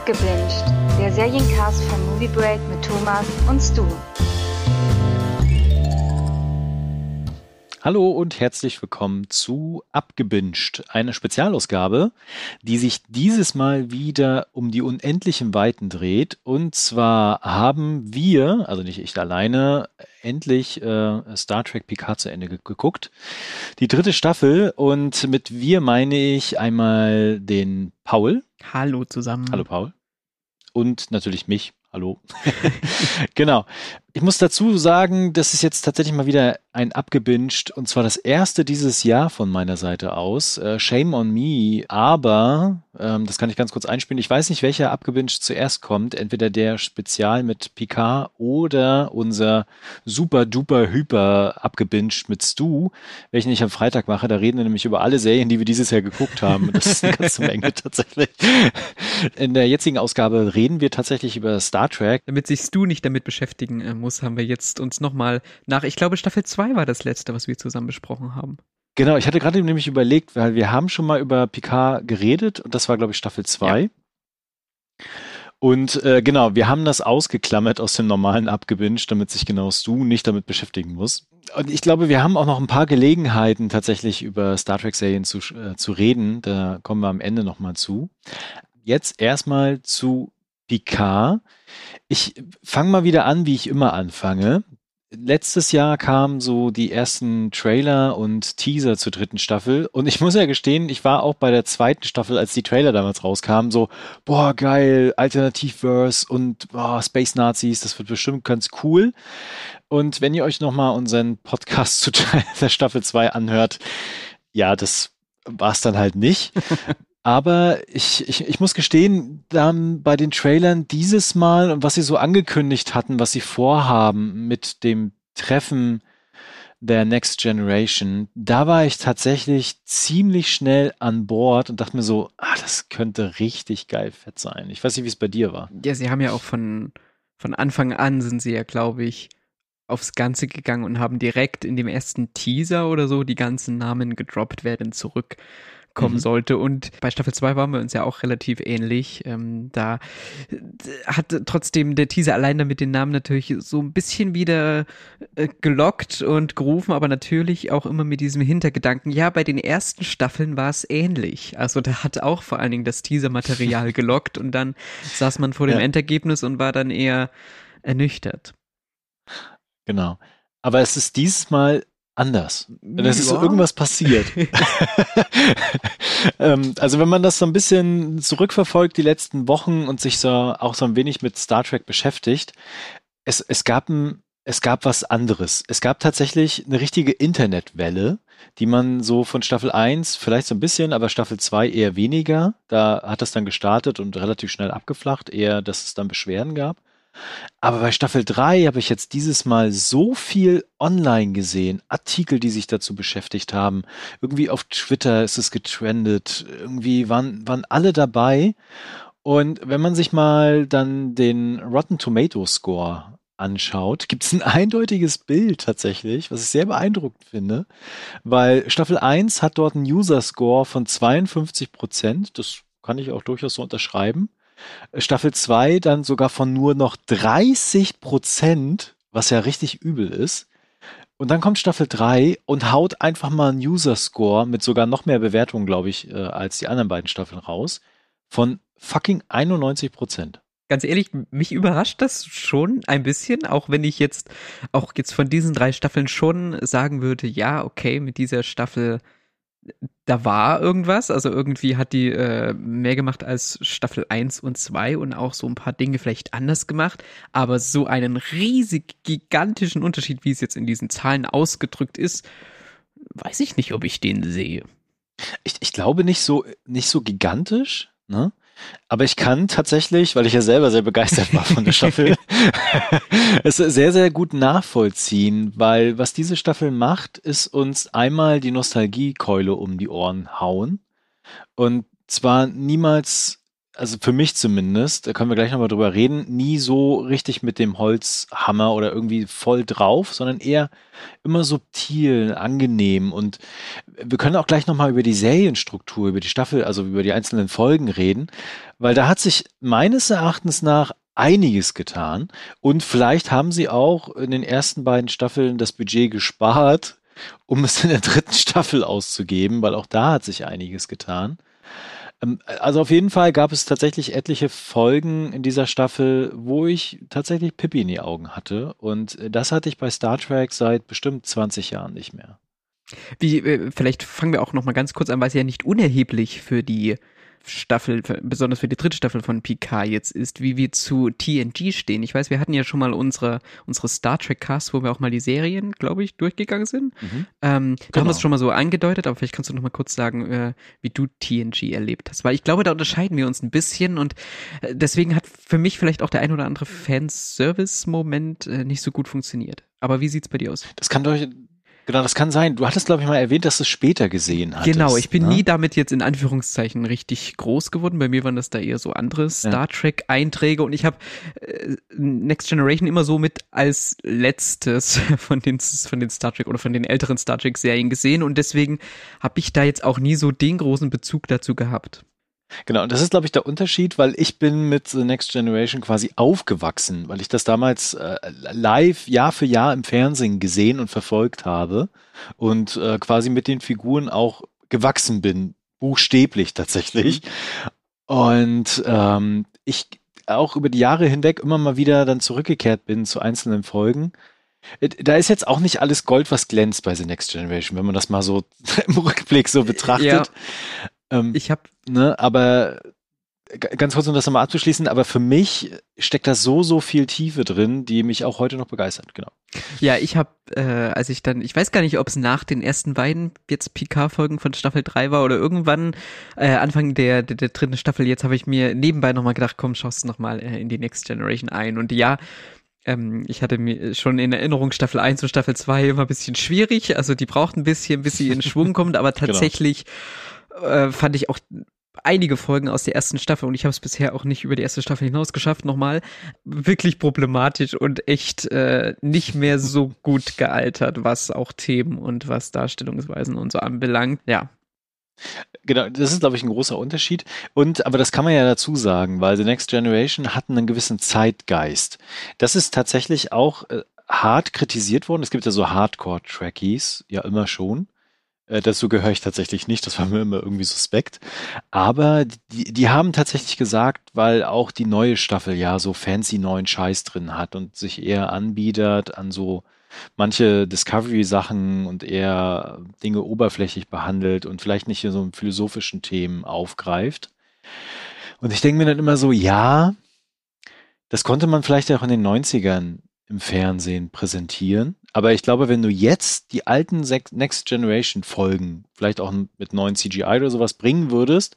Abgebinged, der Seriencast von Movie Break mit Thomas und Stu. Hallo und herzlich willkommen zu Abgebinged, eine Spezialausgabe, die sich dieses Mal wieder um die unendlichen Weiten dreht. Und zwar haben wir, also nicht ich alleine, endlich äh, Star Trek Picard zu Ende ge geguckt. Die dritte Staffel und mit wir meine ich einmal den Paul. Hallo zusammen. Hallo Paul. Und natürlich mich. Hallo. genau. Ich muss dazu sagen, das ist jetzt tatsächlich mal wieder ein abgebinged und zwar das erste dieses Jahr von meiner Seite aus. Äh, shame on me, aber ähm, das kann ich ganz kurz einspielen. Ich weiß nicht, welcher abgebinged zuerst kommt. Entweder der Spezial mit Picard oder unser super duper hyper abgebinged mit Stu, welchen ich am Freitag mache. Da reden wir nämlich über alle Serien, die wir dieses Jahr geguckt haben. Das ist eine ganze Menge tatsächlich. In der jetzigen Ausgabe reden wir tatsächlich über Star Trek. Damit sich Stu nicht damit beschäftigen muss, haben wir jetzt uns nochmal nach, ich glaube, Staffel 2 war das letzte, was wir zusammen besprochen haben. Genau, ich hatte gerade nämlich überlegt, weil wir haben schon mal über Picard geredet und das war, glaube ich, Staffel 2. Ja. Und äh, genau, wir haben das ausgeklammert aus dem normalen abgewünscht, damit sich genau Stu nicht damit beschäftigen muss. Und ich glaube, wir haben auch noch ein paar Gelegenheiten, tatsächlich über Star Trek-Serien zu, äh, zu reden. Da kommen wir am Ende nochmal zu. Jetzt erstmal zu Picard. Ich fange mal wieder an, wie ich immer anfange. Letztes Jahr kamen so die ersten Trailer und Teaser zur dritten Staffel. Und ich muss ja gestehen, ich war auch bei der zweiten Staffel, als die Trailer damals rauskamen, so, boah, geil, Alternativverse und boah, Space Nazis, das wird bestimmt ganz cool. Und wenn ihr euch nochmal unseren Podcast zu der Staffel 2 anhört, ja, das war es dann halt nicht. Aber ich, ich, ich muss gestehen, dann bei den Trailern dieses Mal und was sie so angekündigt hatten, was sie vorhaben mit dem Treffen der Next Generation, da war ich tatsächlich ziemlich schnell an Bord und dachte mir so, ah, das könnte richtig geil fett sein. Ich weiß nicht, wie es bei dir war. Ja, sie haben ja auch von, von Anfang an sind sie ja, glaube ich, aufs Ganze gegangen und haben direkt in dem ersten Teaser oder so die ganzen Namen gedroppt werden zurück kommen mhm. sollte. Und bei Staffel 2 waren wir uns ja auch relativ ähnlich. Ähm, da hat trotzdem der Teaser allein damit den Namen natürlich so ein bisschen wieder äh, gelockt und gerufen, aber natürlich auch immer mit diesem Hintergedanken, ja, bei den ersten Staffeln war es ähnlich. Also da hat auch vor allen Dingen das Teaser-Material gelockt und dann saß man vor dem ja. Endergebnis und war dann eher ernüchtert. Genau. Aber es ist dieses Mal anders. Es ist so irgendwas passiert. ähm, also wenn man das so ein bisschen zurückverfolgt, die letzten Wochen und sich so auch so ein wenig mit Star Trek beschäftigt, es, es gab ein, es gab was anderes. Es gab tatsächlich eine richtige Internetwelle, die man so von Staffel 1 vielleicht so ein bisschen, aber Staffel 2 eher weniger. Da hat das dann gestartet und relativ schnell abgeflacht, eher, dass es dann Beschwerden gab. Aber bei Staffel 3 habe ich jetzt dieses Mal so viel online gesehen, Artikel, die sich dazu beschäftigt haben. Irgendwie auf Twitter ist es getrendet, irgendwie waren, waren alle dabei. Und wenn man sich mal dann den Rotten Tomato Score anschaut, gibt es ein eindeutiges Bild tatsächlich, was ich sehr beeindruckend finde, weil Staffel 1 hat dort einen User Score von 52 Prozent, das kann ich auch durchaus so unterschreiben. Staffel 2 dann sogar von nur noch 30 Prozent, was ja richtig übel ist. Und dann kommt Staffel 3 und haut einfach mal einen User-Score mit sogar noch mehr Bewertungen, glaube ich, äh, als die anderen beiden Staffeln raus, von fucking 91 Prozent. Ganz ehrlich, mich überrascht das schon ein bisschen, auch wenn ich jetzt auch jetzt von diesen drei Staffeln schon sagen würde, ja, okay, mit dieser Staffel da war irgendwas, also irgendwie hat die äh, mehr gemacht als Staffel 1 und 2 und auch so ein paar Dinge vielleicht anders gemacht, aber so einen riesig gigantischen Unterschied, wie es jetzt in diesen Zahlen ausgedrückt ist, weiß ich nicht, ob ich den sehe. Ich, ich glaube nicht so, nicht so gigantisch, ne? Aber ich kann tatsächlich, weil ich ja selber sehr begeistert war von der Staffel, es sehr, sehr gut nachvollziehen, weil was diese Staffel macht, ist uns einmal die Nostalgiekeule um die Ohren hauen. Und zwar niemals also für mich zumindest, da können wir gleich nochmal drüber reden, nie so richtig mit dem Holzhammer oder irgendwie voll drauf, sondern eher immer subtil, angenehm. Und wir können auch gleich nochmal über die Serienstruktur, über die Staffel, also über die einzelnen Folgen reden, weil da hat sich meines Erachtens nach einiges getan. Und vielleicht haben sie auch in den ersten beiden Staffeln das Budget gespart, um es in der dritten Staffel auszugeben, weil auch da hat sich einiges getan. Ähm, also auf jeden Fall gab es tatsächlich etliche Folgen in dieser Staffel, wo ich tatsächlich Pippi in die Augen hatte. Und äh, das hatte ich bei Star Trek seit bestimmt 20 Jahren nicht mehr. Wie, äh, vielleicht fangen wir auch noch mal ganz kurz an, weil es ja nicht unerheblich für die Staffel, besonders für die dritte Staffel von Picard jetzt ist, wie wir zu TNG stehen. Ich weiß, wir hatten ja schon mal unsere, unsere Star Trek Cast, wo wir auch mal die Serien, glaube ich, durchgegangen sind. Mhm. Ähm, da genau. haben wir es schon mal so angedeutet, aber vielleicht kannst du noch mal kurz sagen, äh, wie du TNG erlebt hast. Weil ich glaube, da unterscheiden wir uns ein bisschen und äh, deswegen hat für mich vielleicht auch der ein oder andere Fanservice-Moment äh, nicht so gut funktioniert. Aber wie sieht's bei dir aus? Das kann doch Genau, das kann sein. Du hattest, glaube ich, mal erwähnt, dass du es später gesehen hast. Genau, ich bin ne? nie damit jetzt in Anführungszeichen richtig groß geworden. Bei mir waren das da eher so andere Star Trek-Einträge und ich habe äh, Next Generation immer so mit als letztes von den, von den Star Trek oder von den älteren Star Trek-Serien gesehen und deswegen habe ich da jetzt auch nie so den großen Bezug dazu gehabt. Genau, und das ist, glaube ich, der Unterschied, weil ich bin mit The Next Generation quasi aufgewachsen, weil ich das damals äh, live Jahr für Jahr im Fernsehen gesehen und verfolgt habe und äh, quasi mit den Figuren auch gewachsen bin, buchstäblich tatsächlich. Und ähm, ich auch über die Jahre hinweg immer mal wieder dann zurückgekehrt bin zu einzelnen Folgen. Äh, da ist jetzt auch nicht alles Gold, was glänzt bei The Next Generation, wenn man das mal so im Rückblick so betrachtet. Ja. Ähm, ich habe, ne, aber ganz kurz, um das nochmal abzuschließen, aber für mich steckt da so, so viel Tiefe drin, die mich auch heute noch begeistert, genau. Ja, ich habe, äh, als ich dann, ich weiß gar nicht, ob es nach den ersten beiden jetzt PK-Folgen von Staffel 3 war oder irgendwann äh, Anfang der, der, der dritten Staffel, jetzt habe ich mir nebenbei nochmal gedacht, komm, schaust nochmal äh, in die Next Generation ein. Und ja, ähm, ich hatte mir schon in Erinnerung Staffel 1 und Staffel 2 immer ein bisschen schwierig, also die braucht ein bisschen, bis sie in Schwung kommt, aber genau. tatsächlich genau äh, fand ich auch einige Folgen aus der ersten Staffel und ich habe es bisher auch nicht über die erste Staffel hinaus geschafft, nochmal wirklich problematisch und echt äh, nicht mehr so gut gealtert, was auch Themen und was Darstellungsweisen und so anbelangt. Ja. Genau, das ist, glaube ich, ein großer Unterschied. Und, aber das kann man ja dazu sagen, weil The Next Generation hatten einen gewissen Zeitgeist. Das ist tatsächlich auch äh, hart kritisiert worden. Es gibt ja so Hardcore-Trackies, ja immer schon. Äh, dazu gehöre ich tatsächlich nicht, das war mir immer irgendwie suspekt. Aber die, die haben tatsächlich gesagt, weil auch die neue Staffel ja so fancy neuen Scheiß drin hat und sich eher anbietet an so manche Discovery-Sachen und eher Dinge oberflächlich behandelt und vielleicht nicht in so philosophischen Themen aufgreift. Und ich denke mir dann immer so, ja, das konnte man vielleicht auch in den 90ern im Fernsehen präsentieren. Aber ich glaube, wenn du jetzt die alten Next Generation Folgen, vielleicht auch mit neuen CGI oder sowas bringen würdest,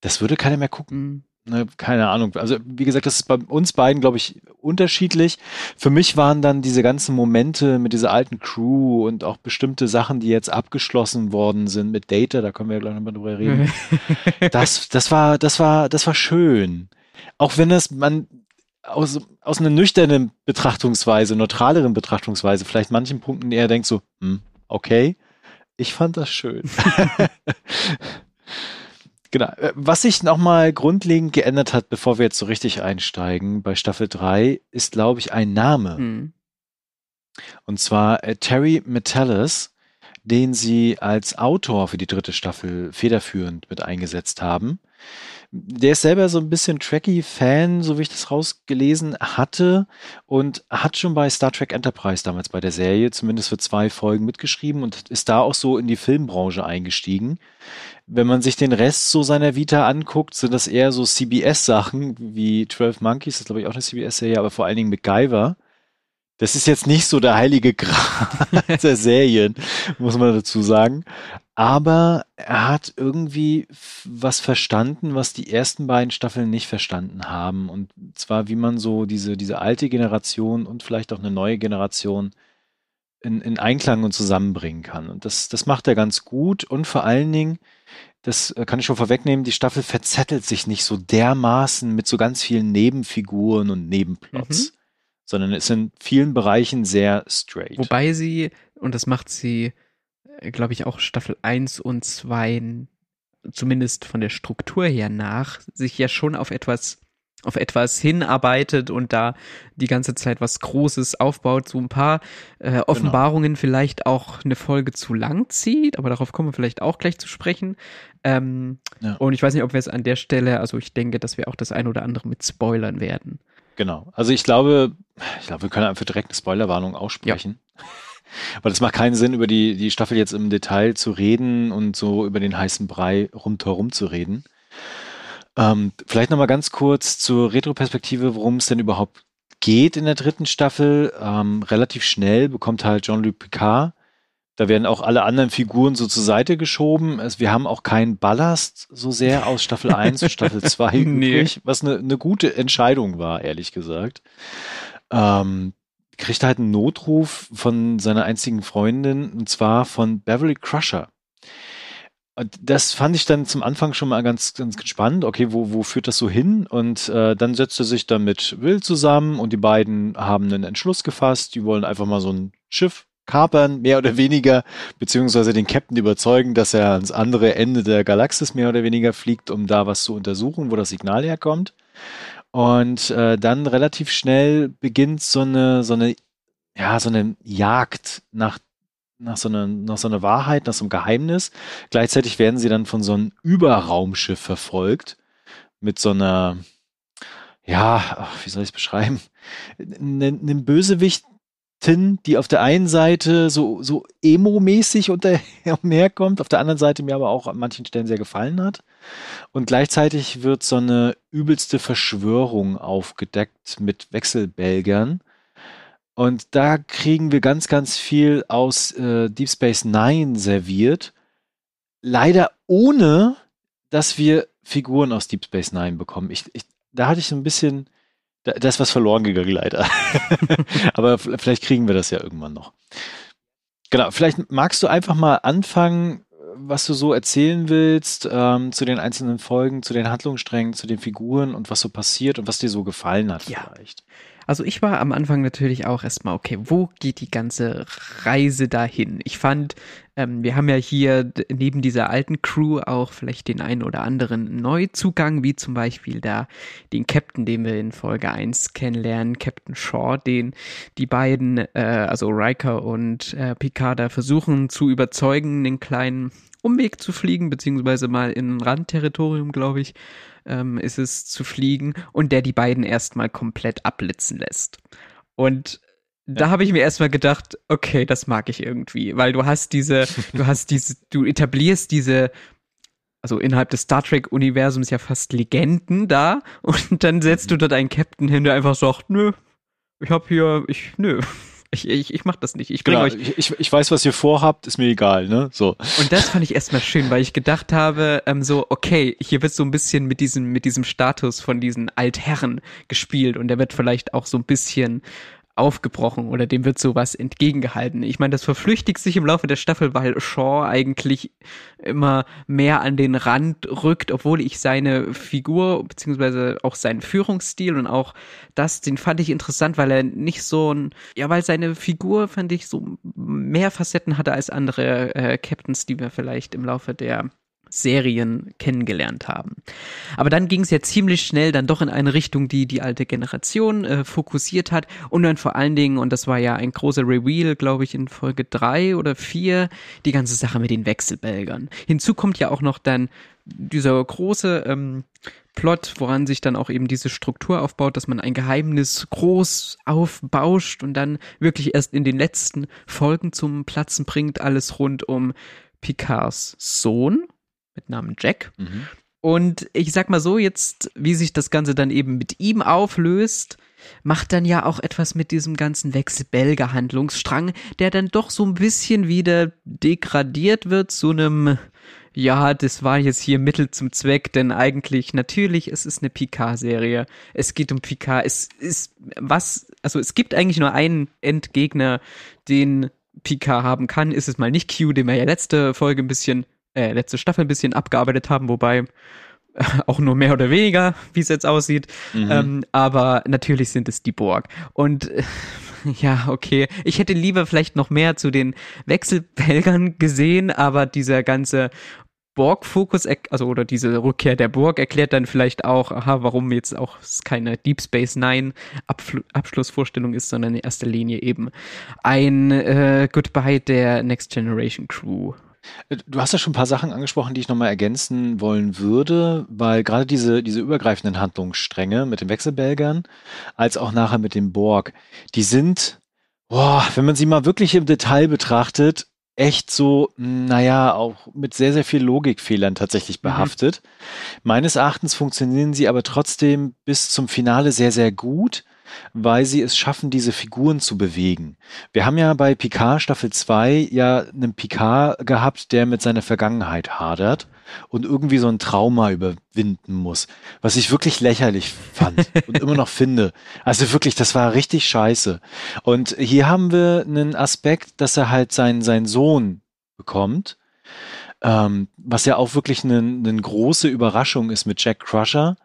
das würde keiner mehr gucken. Mhm. Ne, keine Ahnung. Also, wie gesagt, das ist bei uns beiden, glaube ich, unterschiedlich. Für mich waren dann diese ganzen Momente mit dieser alten Crew und auch bestimmte Sachen, die jetzt abgeschlossen worden sind mit Data, da können wir ja gleich nochmal drüber reden. das, das war, das war, das war schön. Auch wenn es, man, aus, aus einer nüchternen Betrachtungsweise, neutraleren Betrachtungsweise, vielleicht manchen Punkten eher denkt so, hm, okay, ich fand das schön. genau. Äh, was sich nochmal grundlegend geändert hat, bevor wir jetzt so richtig einsteigen, bei Staffel 3, ist, glaube ich, ein Name. Hm. Und zwar äh, Terry Metellus, den sie als Autor für die dritte Staffel federführend mit eingesetzt haben der ist selber so ein bisschen Trekkie-Fan, so wie ich das rausgelesen hatte, und hat schon bei Star Trek Enterprise damals bei der Serie zumindest für zwei Folgen mitgeschrieben und ist da auch so in die Filmbranche eingestiegen. Wenn man sich den Rest so seiner Vita anguckt, sind das eher so CBS-Sachen wie 12 Monkeys, das glaube ich auch eine CBS-Serie, aber vor allen Dingen MacGyver. Das ist jetzt nicht so der heilige Gral der Serien, muss man dazu sagen. Aber er hat irgendwie was verstanden, was die ersten beiden Staffeln nicht verstanden haben. Und zwar, wie man so diese, diese alte Generation und vielleicht auch eine neue Generation in, in Einklang und zusammenbringen kann. Und das, das macht er ganz gut und vor allen Dingen, das äh, kann ich schon vorwegnehmen, die Staffel verzettelt sich nicht so dermaßen mit so ganz vielen Nebenfiguren und Nebenplots, mhm. sondern ist in vielen Bereichen sehr straight. Wobei sie, und das macht sie, glaube ich, auch Staffel 1 und 2 zumindest von der Struktur her nach, sich ja schon auf etwas auf etwas hinarbeitet und da die ganze Zeit was Großes aufbaut, so ein paar äh, genau. Offenbarungen genau. vielleicht auch eine Folge zu lang zieht, aber darauf kommen wir vielleicht auch gleich zu sprechen. Ähm, ja. Und ich weiß nicht, ob wir es an der Stelle, also ich denke, dass wir auch das ein oder andere mit Spoilern werden. Genau. Also ich glaube, ich glaube, wir können einfach direkt eine Spoilerwarnung aussprechen. Ja. Weil es macht keinen Sinn, über die, die Staffel jetzt im Detail zu reden und so über den heißen Brei rundherum zu reden. Ähm, vielleicht nochmal ganz kurz zur Retroperspektive, worum es denn überhaupt geht in der dritten Staffel. Ähm, relativ schnell bekommt halt Jean-Luc Picard. Da werden auch alle anderen Figuren so zur Seite geschoben. Also wir haben auch keinen Ballast so sehr aus Staffel 1 zu Staffel 2 nee. übrig, was eine, eine gute Entscheidung war, ehrlich gesagt. Ähm, kriegt halt einen Notruf von seiner einzigen Freundin, und zwar von Beverly Crusher. Und das fand ich dann zum Anfang schon mal ganz, ganz spannend. Okay, wo, wo führt das so hin? Und äh, dann setzt er sich dann mit Will zusammen und die beiden haben einen Entschluss gefasst. Die wollen einfach mal so ein Schiff kapern, mehr oder weniger, beziehungsweise den Captain überzeugen, dass er ans andere Ende der Galaxis mehr oder weniger fliegt, um da was zu untersuchen, wo das Signal herkommt. Und äh, dann relativ schnell beginnt so eine, so eine, ja, so eine Jagd nach nach so, einer, nach so einer Wahrheit, nach so einem Geheimnis. Gleichzeitig werden sie dann von so einem Überraumschiff verfolgt mit so einer, ja, wie soll ich es beschreiben, einem Bösewicht, die auf der einen Seite so, so emo-mäßig umherkommt, auf der anderen Seite mir aber auch an manchen Stellen sehr gefallen hat. Und gleichzeitig wird so eine übelste Verschwörung aufgedeckt mit Wechselbelgern, und da kriegen wir ganz, ganz viel aus äh, Deep Space Nine serviert. Leider ohne, dass wir Figuren aus Deep Space Nine bekommen. Ich, ich, da hatte ich so ein bisschen, da, da ist was verloren gegangen, leider. Aber vielleicht kriegen wir das ja irgendwann noch. Genau, vielleicht magst du einfach mal anfangen, was du so erzählen willst ähm, zu den einzelnen Folgen, zu den Handlungssträngen, zu den Figuren und was so passiert und was dir so gefallen hat ja. vielleicht. Also ich war am Anfang natürlich auch erstmal, okay, wo geht die ganze Reise dahin? Ich fand, ähm, wir haben ja hier neben dieser alten Crew auch vielleicht den einen oder anderen Neuzugang, wie zum Beispiel da den Captain, den wir in Folge 1 kennenlernen, Captain Shaw, den die beiden, äh, also Riker und äh, Picard da versuchen zu überzeugen, den kleinen Umweg zu fliegen, beziehungsweise mal in Randterritorium, glaube ich, ähm, ist es zu fliegen und der die beiden erstmal komplett abblitzen lässt. Und da habe ich mir erstmal gedacht, okay, das mag ich irgendwie, weil du hast diese, du hast diese, du etablierst diese, also innerhalb des Star Trek-Universums ja fast Legenden da und dann setzt du dort einen Captain hin, der einfach sagt, nö, ich hab hier, ich, nö, ich, ich, ich mach das nicht. Ich bringe genau, euch. Ich, ich weiß, was ihr vorhabt, ist mir egal, ne? So. Und das fand ich erstmal schön, weil ich gedacht habe, ähm, so, okay, hier wird so ein bisschen mit diesem, mit diesem Status von diesen Altherren gespielt und der wird vielleicht auch so ein bisschen aufgebrochen oder dem wird sowas entgegengehalten. Ich meine, das verflüchtigt sich im Laufe der Staffel, weil Shaw eigentlich immer mehr an den Rand rückt, obwohl ich seine Figur beziehungsweise auch seinen Führungsstil und auch das, den fand ich interessant, weil er nicht so ein, ja, weil seine Figur fand ich so mehr Facetten hatte als andere äh, Captains, die wir vielleicht im Laufe der Serien kennengelernt haben. Aber dann ging es ja ziemlich schnell dann doch in eine Richtung, die die alte Generation äh, fokussiert hat und dann vor allen Dingen, und das war ja ein großer Reveal, glaube ich, in Folge drei oder vier, die ganze Sache mit den Wechselbelgern. Hinzu kommt ja auch noch dann dieser große ähm, Plot, woran sich dann auch eben diese Struktur aufbaut, dass man ein Geheimnis groß aufbauscht und dann wirklich erst in den letzten Folgen zum Platzen bringt, alles rund um Picards Sohn, mit Namen Jack. Mhm. Und ich sag mal so, jetzt, wie sich das Ganze dann eben mit ihm auflöst, macht dann ja auch etwas mit diesem ganzen Wechselbelger-Handlungsstrang, der dann doch so ein bisschen wieder degradiert wird zu einem, ja, das war jetzt hier Mittel zum Zweck, denn eigentlich, natürlich, es ist eine Picard-Serie. Es geht um Picard. Es ist was, also es gibt eigentlich nur einen Endgegner, den Picard haben kann, ist es mal nicht Q, den wir ja letzte Folge ein bisschen, äh, letzte Staffel ein bisschen abgearbeitet haben, wobei auch nur mehr oder weniger, wie es jetzt aussieht. Mhm. Ähm, aber natürlich sind es die Borg. Und äh, ja, okay. Ich hätte lieber vielleicht noch mehr zu den Wechselbelgern gesehen, aber dieser ganze Borg-Fokus, also oder diese Rückkehr der Borg erklärt dann vielleicht auch, aha, warum jetzt auch keine Deep Space Nine Abfl Abschlussvorstellung ist, sondern in erster Linie eben ein äh, Goodbye der Next Generation Crew. Äh, du hast ja schon ein paar Sachen angesprochen, die ich nochmal ergänzen wollen würde, weil gerade diese, diese übergreifenden Handlungsstränge mit den Wechselbelgern, als auch nachher mit dem Borg, die sind, boah, wenn man sie mal wirklich im Detail betrachtet, echt so, naja, auch mit sehr, sehr viel Logikfehlern tatsächlich mhm. behaftet. Mhm. Meines Erachtens funktionieren sie aber trotzdem bis zum Finale sehr, sehr gut weil sie es schaffen, diese Figuren zu bewegen. Wir haben ja bei Picard Staffel 2 ja einen Picard gehabt, der mit seiner Vergangenheit hadert und irgendwie so ein Trauma überwinden muss, was ich wirklich lächerlich fand und immer noch finde. Also wirklich, das war richtig scheiße. Und hier haben wir einen Aspekt, dass er halt seinen, seinen Sohn bekommt, ähm, was ja auch wirklich eine, eine große Überraschung ist mit Jack Crusher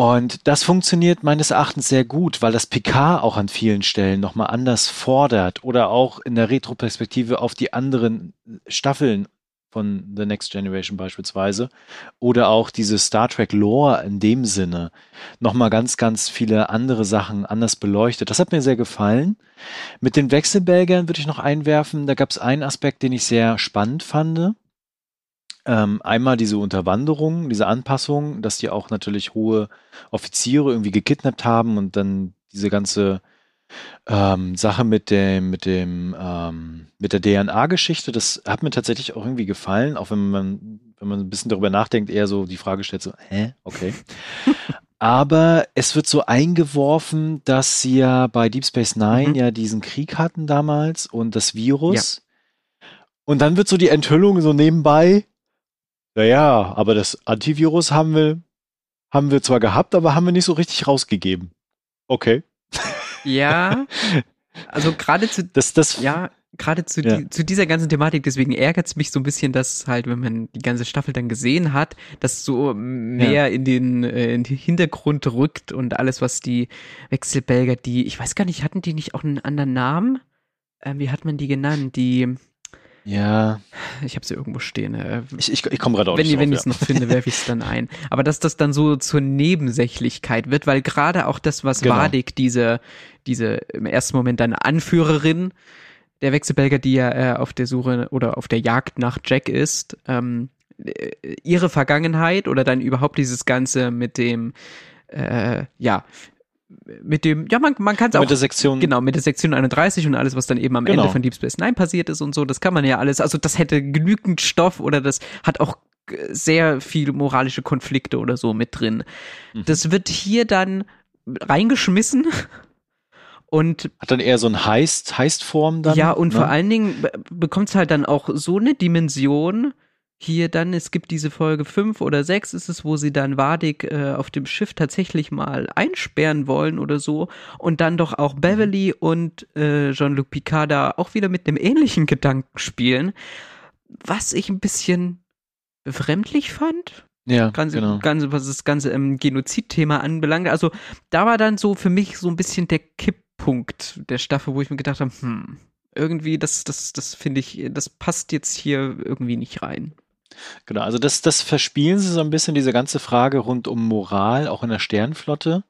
und das funktioniert meines Erachtens sehr gut, weil das PK auch an vielen Stellen nochmal anders fordert oder auch in der Retroperspektive auf die anderen Staffeln von The Next Generation beispielsweise oder auch diese Star Trek Lore in dem Sinne nochmal ganz, ganz viele andere Sachen anders beleuchtet. Das hat mir sehr gefallen. Mit den Wechselbelgern würde ich noch einwerfen, da gab es einen Aspekt, den ich sehr spannend fand. Ähm, einmal diese Unterwanderung, diese Anpassung, dass die auch natürlich hohe Offiziere irgendwie gekidnappt haben und dann diese ganze ähm, Sache mit dem, mit dem, ähm, mit der DNA-Geschichte, das hat mir tatsächlich auch irgendwie gefallen, auch wenn man, wenn man ein bisschen darüber nachdenkt, eher so die Frage stellt, so, hä, okay. Aber es wird so eingeworfen, dass sie ja bei Deep Space Nine mhm. ja diesen Krieg hatten damals und das Virus. Ja. Und dann wird so die Enthüllung so nebenbei, naja, aber das Antivirus haben wir, haben wir zwar gehabt, aber haben wir nicht so richtig rausgegeben. Okay. Ja, also gerade zu, das, das, ja, gerade zu, ja. die, zu dieser ganzen Thematik, deswegen ärgert es mich so ein bisschen, dass halt, wenn man die ganze Staffel dann gesehen hat, dass so mehr ja. in, den, äh, in den Hintergrund rückt und alles, was die Wechselbelger, die, ich weiß gar nicht, hatten die nicht auch einen anderen Namen? Ähm, wie hat man die genannt? Die, ja. Ich habe sie irgendwo stehen. Äh, ich, ich, ich komme gerade auch wenn, Wenn ich es ja. noch finde, werfe ich es dann ein. Aber dass das dann so zur Nebensächlichkeit wird, weil gerade auch das, was genau. Wadik, diese, diese im ersten Moment eine Anführerin der Wechselbelger, die ja äh, auf der Suche oder auf der Jagd nach Jack ist, ähm, äh, ihre Vergangenheit oder dann überhaupt dieses Ganze mit dem, äh, ja, mit dem, ja, man, man kann es auch. Mit der Sektion. Genau, mit der Sektion 31 und alles, was dann eben am genau. Ende von Deep Space Nine passiert ist und so, das kann man ja alles, also das hätte genügend Stoff oder das hat auch sehr viel moralische Konflikte oder so mit drin. Mhm. Das wird hier dann reingeschmissen und hat dann eher so ein Heist, Heistform dann. Ja, und ne? vor allen Dingen bekommt es halt dann auch so eine Dimension, hier dann, es gibt diese Folge 5 oder 6 ist es, wo sie dann Wadig äh, auf dem Schiff tatsächlich mal einsperren wollen oder so und dann doch auch Beverly und äh, Jean-Luc Picard da auch wieder mit einem ähnlichen Gedanken spielen, was ich ein bisschen befremdlich fand. Ja, ganze, genau. ganze, was das ganze ähm, Genozid-Thema anbelangt. Also da war dann so für mich so ein bisschen der Kipppunkt der Staffel, wo ich mir gedacht habe, hm, irgendwie, das, das, das finde ich, das passt jetzt hier irgendwie nicht rein. Genau, also das, das verspielen sie so ein bisschen, diese ganze Frage rund um Moral, auch in der Sternflotte.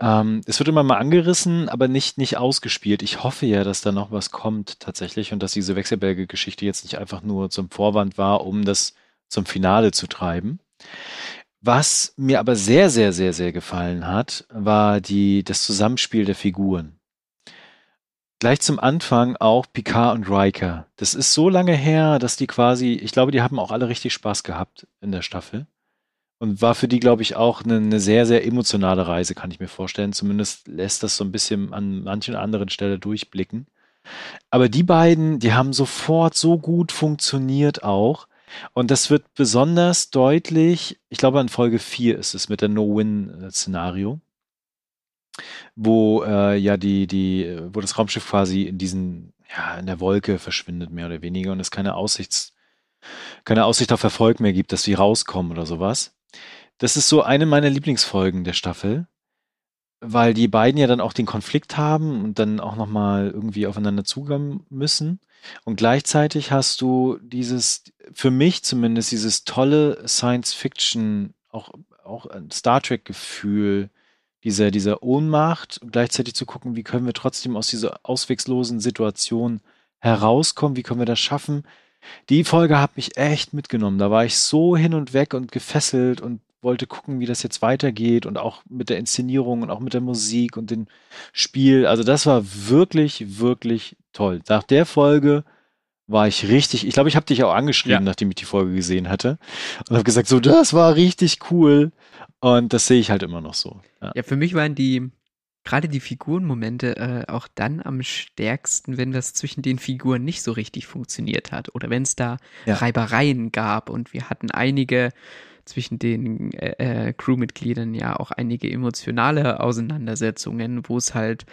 Ähm, es wird immer mal angerissen, aber nicht, nicht ausgespielt. Ich hoffe ja, dass da noch was kommt tatsächlich und dass diese Wechselberge-Geschichte jetzt nicht einfach nur zum Vorwand war, um das zum Finale zu treiben. Was mir aber sehr, sehr, sehr, sehr gefallen hat, war die, das Zusammenspiel der Figuren gleich zum Anfang auch Picard und Riker. Das ist so lange her, dass die quasi, ich glaube, die haben auch alle richtig Spaß gehabt in der Staffel. Und war für die, glaube ich, auch eine, eine, sehr, sehr emotionale Reise, kann ich mir vorstellen. Zumindest lässt das so ein bisschen an manchen anderen Stellen durchblicken. Aber die beiden, die haben sofort so gut funktioniert auch. Und das wird besonders deutlich, ich glaube, an Folge 4 ist es mit der No-Win-Szenario wo äh, ja die, die, wo das Raumschiff quasi in diesen, ja, in der Wolke verschwindet, mehr oder weniger, und es keine Aussichts, keine Aussicht auf Erfolg mehr gibt, dass sie rauskommen oder sowas. Das ist so eine meiner Lieblingsfolgen der Staffel, weil die beiden ja dann auch den Konflikt haben und dann auch nochmal irgendwie aufeinander zugehen müssen. Und gleichzeitig hast du dieses, für mich zumindest, dieses tolle Science-Fiction, auch, auch Star Trek-Gefühl, dieser, dieser Ohnmacht und gleichzeitig zu gucken, wie können wir trotzdem aus dieser ausweglosen Situation herauskommen, wie können wir das schaffen. Die Folge hat mich echt mitgenommen. Da war ich so hin und weg und gefesselt und wollte gucken, wie das jetzt weitergeht und auch mit der Inszenierung und auch mit der Musik und dem Spiel. Also das war wirklich, wirklich toll. Nach der Folge war ich richtig, ich glaube, ich habe dich auch angeschrieben, ja. nachdem ich die Folge gesehen hatte und habe gesagt, so, das war richtig cool. Und das sehe ich halt immer noch so. Ja, ja für mich waren die, gerade die Figurenmomente äh, auch dann am stärksten, wenn das zwischen den Figuren nicht so richtig funktioniert hat oder wenn es da ja. Reibereien gab und wir hatten einige zwischen den äh, äh, Crewmitgliedern ja auch einige emotionale Auseinandersetzungen, wo es halt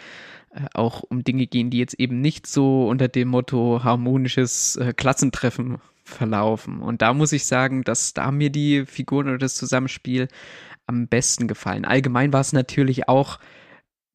äh, auch um Dinge gehen, die jetzt eben nicht so unter dem Motto harmonisches äh, Klassentreffen verlaufen. Und da muss ich sagen, dass da mir die Figuren oder das Zusammenspiel am besten gefallen. Allgemein war es natürlich auch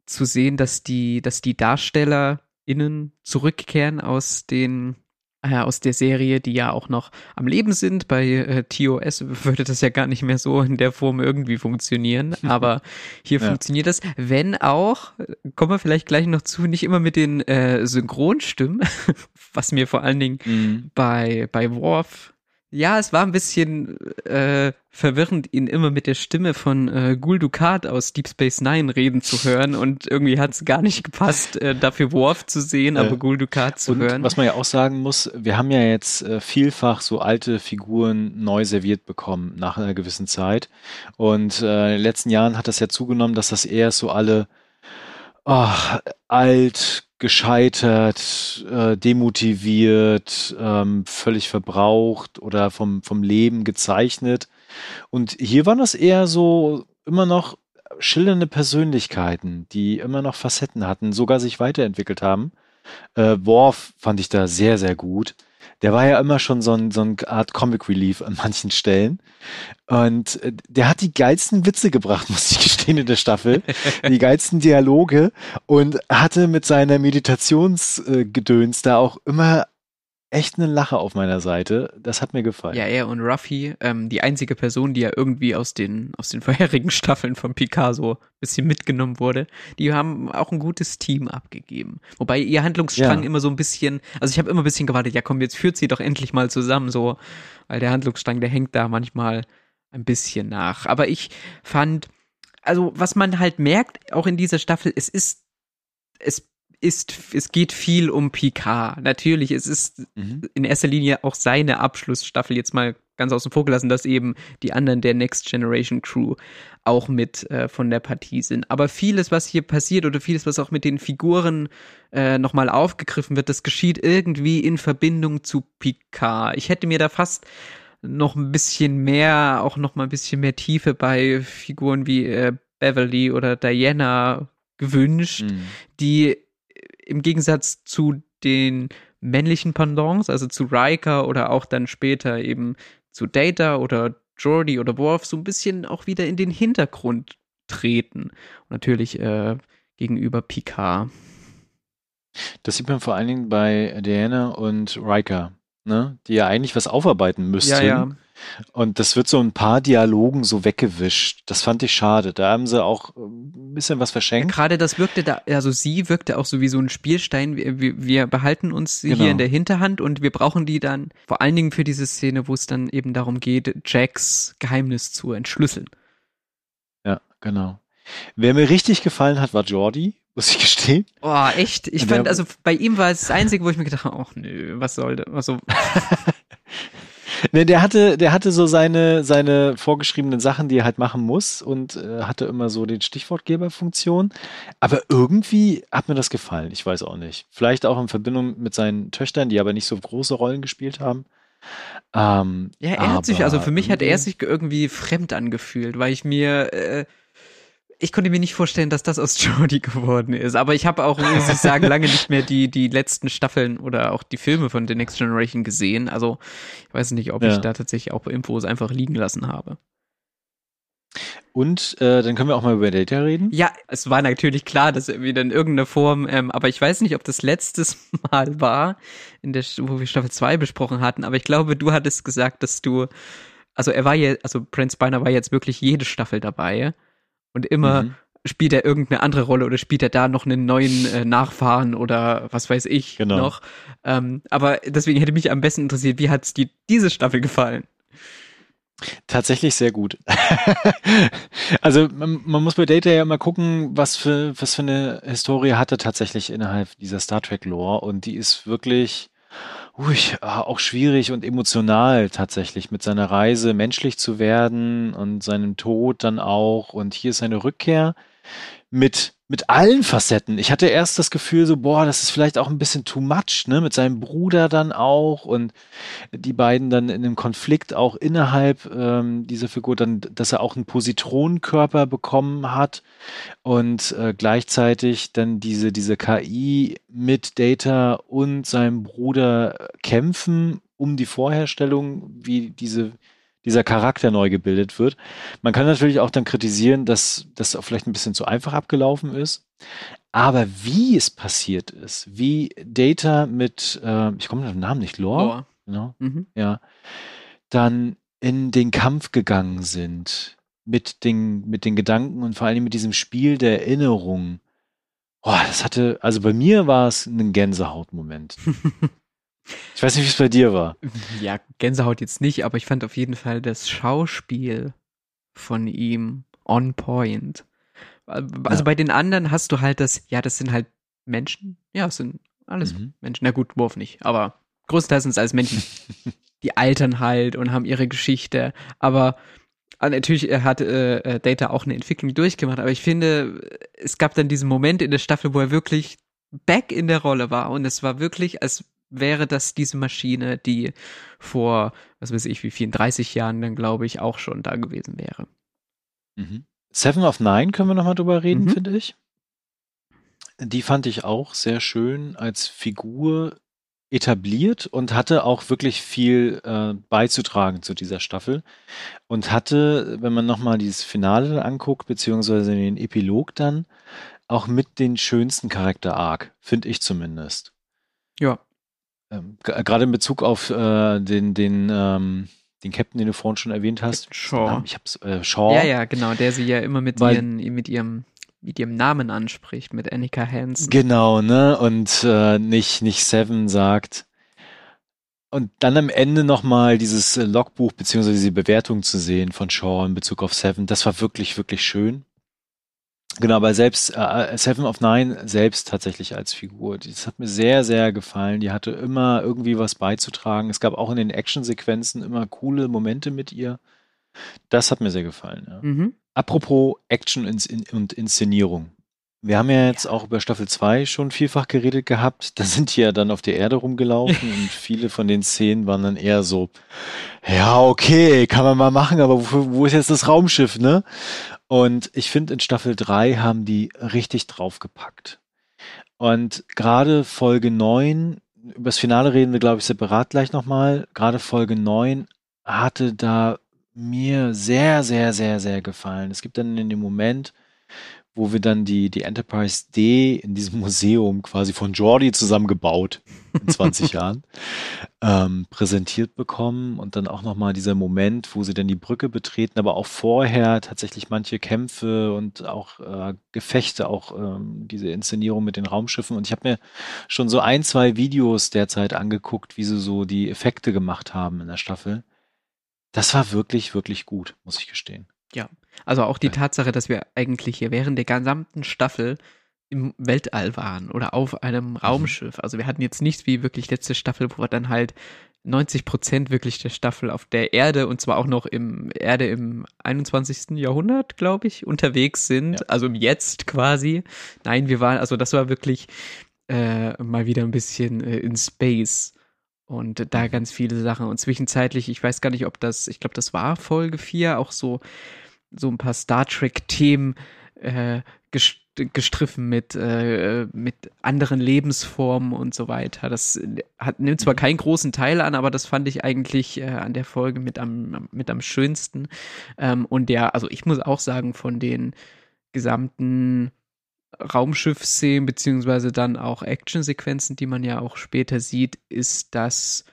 zu sehen, dass die, dass die DarstellerInnen zurückkehren aus den äh, aus der Serie, die ja auch noch am Leben sind. Bei äh, TOS würde das ja gar nicht mehr so in der Form irgendwie funktionieren, aber hier ja. funktioniert das, wenn auch, kommen wir vielleicht gleich noch zu, nicht immer mit den äh, Synchronstimmen, was mir vor allen Dingen mhm. bei, bei Worf ja, es war ein bisschen äh, verwirrend, ihn immer mit der Stimme von äh, Gul Dukat aus Deep Space Nine reden zu hören und irgendwie hat es gar nicht gepasst, äh, dafür Worf zu sehen, aber äh, Gul Dukat zu hören. Was man ja auch sagen muss, wir haben ja jetzt äh, vielfach so alte Figuren neu serviert bekommen nach einer gewissen Zeit und äh, in den letzten Jahren hat das ja zugenommen, dass das eher so alle oh, alt, gescheitert, äh, demotiviert, ähm, völlig verbraucht oder vom, vom Leben gezeichnet. Und hier waren das eher so immer noch schildernde Persönlichkeiten, die immer noch Facetten hatten, sogar sich weiterentwickelt haben. Äh, Worf fand ich da sehr, sehr gut der war ja immer schon so, ein, so eine Art Comic Relief an manchen Stellen. Und äh, der hat die geilsten Witze gebracht, muss ich gestehen, in der Staffel. die geilsten Dialoge und hatte mit seiner Meditationsgedöns da auch immer echt eine Lache auf meiner Seite. Das hat mir gefallen. Ja, er und Ruffy, ähm, die einzige Person, die ja irgendwie aus den, aus den vorherigen Staffeln von Picasso ein bisschen mitgenommen wurde, die haben auch ein gutes Team abgegeben. Wobei ihr Handlungsstrang ja. immer so ein bisschen, also ich habe immer ein bisschen gewartet, ja komm, jetzt führt sie doch endlich mal zusammen, so, weil der Handlungsstrang, der hängt da manchmal ein bisschen nach. Aber ich fand, also was man halt merkt, auch in dieser Staffel, es ist, es ist, es geht viel um Picard. Natürlich, es ist mhm. in erster Linie auch seine Abschlussstaffel jetzt mal ganz außen vor gelassen, dass eben die anderen der Next Generation Crew auch mit äh, von der Partie sind. Aber vieles, was hier passiert oder vieles, was auch mit den Figuren äh, nochmal aufgegriffen wird, das geschieht irgendwie in Verbindung zu Picard. Ich hätte mir da fast noch ein bisschen mehr, auch noch mal ein bisschen mehr Tiefe bei Figuren wie äh, Beverly oder Diana gewünscht, mhm. die im Gegensatz zu den männlichen Pendants, also zu Riker oder auch dann später eben zu Data oder Jordi oder Worf, so ein bisschen auch wieder in den Hintergrund treten. Und natürlich äh, gegenüber Picard. Das sieht man vor allen Dingen bei Diana und Riker, ne? die ja eigentlich was aufarbeiten müssten. Ja, ja. Und das wird so ein paar Dialogen so weggewischt. Das fand ich schade. Da haben sie auch ein bisschen was verschenkt. Ja, Gerade das wirkte da, also sie wirkte auch so wie so ein Spielstein. Wir, wir behalten uns genau. hier in der Hinterhand und wir brauchen die dann vor allen Dingen für diese Szene, wo es dann eben darum geht, Jacks Geheimnis zu entschlüsseln. Ja, genau. Wer mir richtig gefallen hat, war Jordi, muss ich gestehen. Oh, echt? Ich fand, also bei ihm war es das Einzige, wo ich mir gedacht habe, ach nö, was soll das? Also, Ne, der hatte, der hatte so seine, seine vorgeschriebenen Sachen, die er halt machen muss und äh, hatte immer so den Stichwortgeberfunktion. Aber irgendwie hat mir das gefallen. Ich weiß auch nicht. Vielleicht auch in Verbindung mit seinen Töchtern, die aber nicht so große Rollen gespielt haben. Ähm, ja, er hat sich, also für mich hat er sich irgendwie fremd angefühlt, weil ich mir, äh, ich konnte mir nicht vorstellen, dass das aus Jodie geworden ist. Aber ich habe auch, muss ich sagen, lange nicht mehr die, die letzten Staffeln oder auch die Filme von The Next Generation gesehen. Also ich weiß nicht, ob ja. ich da tatsächlich auch Infos einfach liegen lassen habe. Und äh, dann können wir auch mal über Data reden. Ja, es war natürlich klar, dass er wieder in irgendeiner Form, ähm, aber ich weiß nicht, ob das letztes Mal war, in der, wo wir Staffel 2 besprochen hatten, aber ich glaube, du hattest gesagt, dass du, also er war ja, also Prince Spiner war jetzt wirklich jede Staffel dabei und immer mhm. spielt er irgendeine andere Rolle oder spielt er da noch einen neuen äh, Nachfahren oder was weiß ich genau. noch. Ähm, aber deswegen hätte mich am besten interessiert, wie hat's dir diese Staffel gefallen? Tatsächlich sehr gut. also man, man, muss bei Data ja immer gucken, was für, was für eine Historie hat er tatsächlich innerhalb dieser Star Trek Lore und die ist wirklich ui, auch schwierig und emotional tatsächlich mit seiner Reise menschlich zu werden und seinem Tod dann auch. Und hier ist seine Rückkehr mit mit allen Facetten. Ich hatte erst das Gefühl so, boah, das ist vielleicht auch ein bisschen too much, ne, mit seinem Bruder dann auch und die beiden dann in einem Konflikt auch innerhalb ähm, dieser Figur dann, dass er auch einen Positronenkörper bekommen hat und äh, gleichzeitig dann diese, diese KI mit Data und seinem Bruder kämpfen um die Vorherstellung, wie diese dieser Charakter neu gebildet wird. Man kann natürlich auch dann kritisieren, dass das vielleicht ein bisschen zu einfach abgelaufen ist. Aber wie es passiert ist, wie Data mit, äh, ich komme mit dem Namen nicht, Lore, Lore. Genau, mhm. ja, dann in den Kampf gegangen sind mit den, mit den Gedanken und vor allem mit diesem Spiel der Erinnerung. Oh, das hatte, also bei mir war es ein Gänsehautmoment. Ich weiß nicht, wie es bei dir war. Ja, Gänsehaut jetzt nicht, aber ich fand auf jeden Fall das Schauspiel von ihm on point. Also ja. bei den anderen hast du halt das, ja, das sind halt Menschen. Ja, es sind alles mhm. Menschen. Na gut, Wurf nicht, aber größtenteils sind es alles Menschen. die altern halt und haben ihre Geschichte. Aber äh, natürlich hat äh, äh, Data auch eine Entwicklung durchgemacht, aber ich finde, es gab dann diesen Moment in der Staffel, wo er wirklich back in der Rolle war und es war wirklich, als wäre das diese Maschine, die vor, was weiß ich, wie vielen, 30 Jahren dann, glaube ich, auch schon da gewesen wäre. Mhm. Seven of Nine können wir nochmal drüber reden, mhm. finde ich. Die fand ich auch sehr schön als Figur etabliert und hatte auch wirklich viel äh, beizutragen zu dieser Staffel und hatte, wenn man nochmal dieses Finale anguckt, beziehungsweise den Epilog dann, auch mit den schönsten Charakter-Arc, finde ich zumindest. Ja. Ähm, Gerade in Bezug auf äh, den, den, ähm, den Captain, den du vorhin schon erwähnt hast. Shaw. Ich hab's, äh, Shaw. Ja, ja, genau, der sie ja immer mit, Weil, ihren, mit ihrem mit ihrem Namen anspricht, mit Annika Hansen. Genau, ne? Und äh, nicht, nicht Seven sagt. Und dann am Ende nochmal dieses äh, Logbuch beziehungsweise diese Bewertung zu sehen von Shaw in Bezug auf Seven, das war wirklich, wirklich schön. Genau, aber selbst äh, Seven of Nine selbst tatsächlich als Figur, das hat mir sehr, sehr gefallen. Die hatte immer irgendwie was beizutragen. Es gab auch in den Actionsequenzen immer coole Momente mit ihr. Das hat mir sehr gefallen. Ja. Mhm. Apropos Action und Inszenierung. Wir haben ja jetzt auch über Staffel 2 schon vielfach geredet gehabt. Da sind die ja dann auf der Erde rumgelaufen und viele von den Szenen waren dann eher so, ja, okay, kann man mal machen, aber wo, wo ist jetzt das Raumschiff, ne? Und ich finde, in Staffel 3 haben die richtig draufgepackt. Und gerade Folge 9, übers Finale reden wir, glaube ich, separat gleich nochmal. Gerade Folge 9 hatte da mir sehr, sehr, sehr, sehr gefallen. Es gibt dann in dem Moment, wo wir dann die, die Enterprise D in diesem Museum quasi von Jordi zusammengebaut in 20 Jahren ähm, präsentiert bekommen und dann auch nochmal dieser Moment, wo sie dann die Brücke betreten, aber auch vorher tatsächlich manche Kämpfe und auch äh, Gefechte, auch ähm, diese Inszenierung mit den Raumschiffen und ich habe mir schon so ein, zwei Videos derzeit angeguckt, wie sie so die Effekte gemacht haben in der Staffel. Das war wirklich, wirklich gut, muss ich gestehen. Ja, also auch die Tatsache, dass wir eigentlich hier während der gesamten Staffel im Weltall waren oder auf einem mhm. Raumschiff. Also wir hatten jetzt nicht wie wirklich letzte Staffel, wo wir dann halt 90 Prozent wirklich der Staffel auf der Erde und zwar auch noch im Erde im 21. Jahrhundert, glaube ich, unterwegs sind. Ja. Also im Jetzt quasi. Nein, wir waren, also das war wirklich äh, mal wieder ein bisschen äh, in Space. Und da mhm. ganz viele Sachen. Und zwischenzeitlich, ich weiß gar nicht, ob das, ich glaube, das war Folge 4, auch so so ein paar Star Trek-Themen äh, gestriffen mit, äh, mit anderen Lebensformen und so weiter. Das hat, nimmt zwar mhm. keinen großen Teil an, aber das fand ich eigentlich äh, an der Folge mit am, mit am schönsten. Ähm, und der, also ich muss auch sagen, von den gesamten Raumschiff-Szenen, beziehungsweise dann auch Actionsequenzen, die man ja auch später sieht, ist das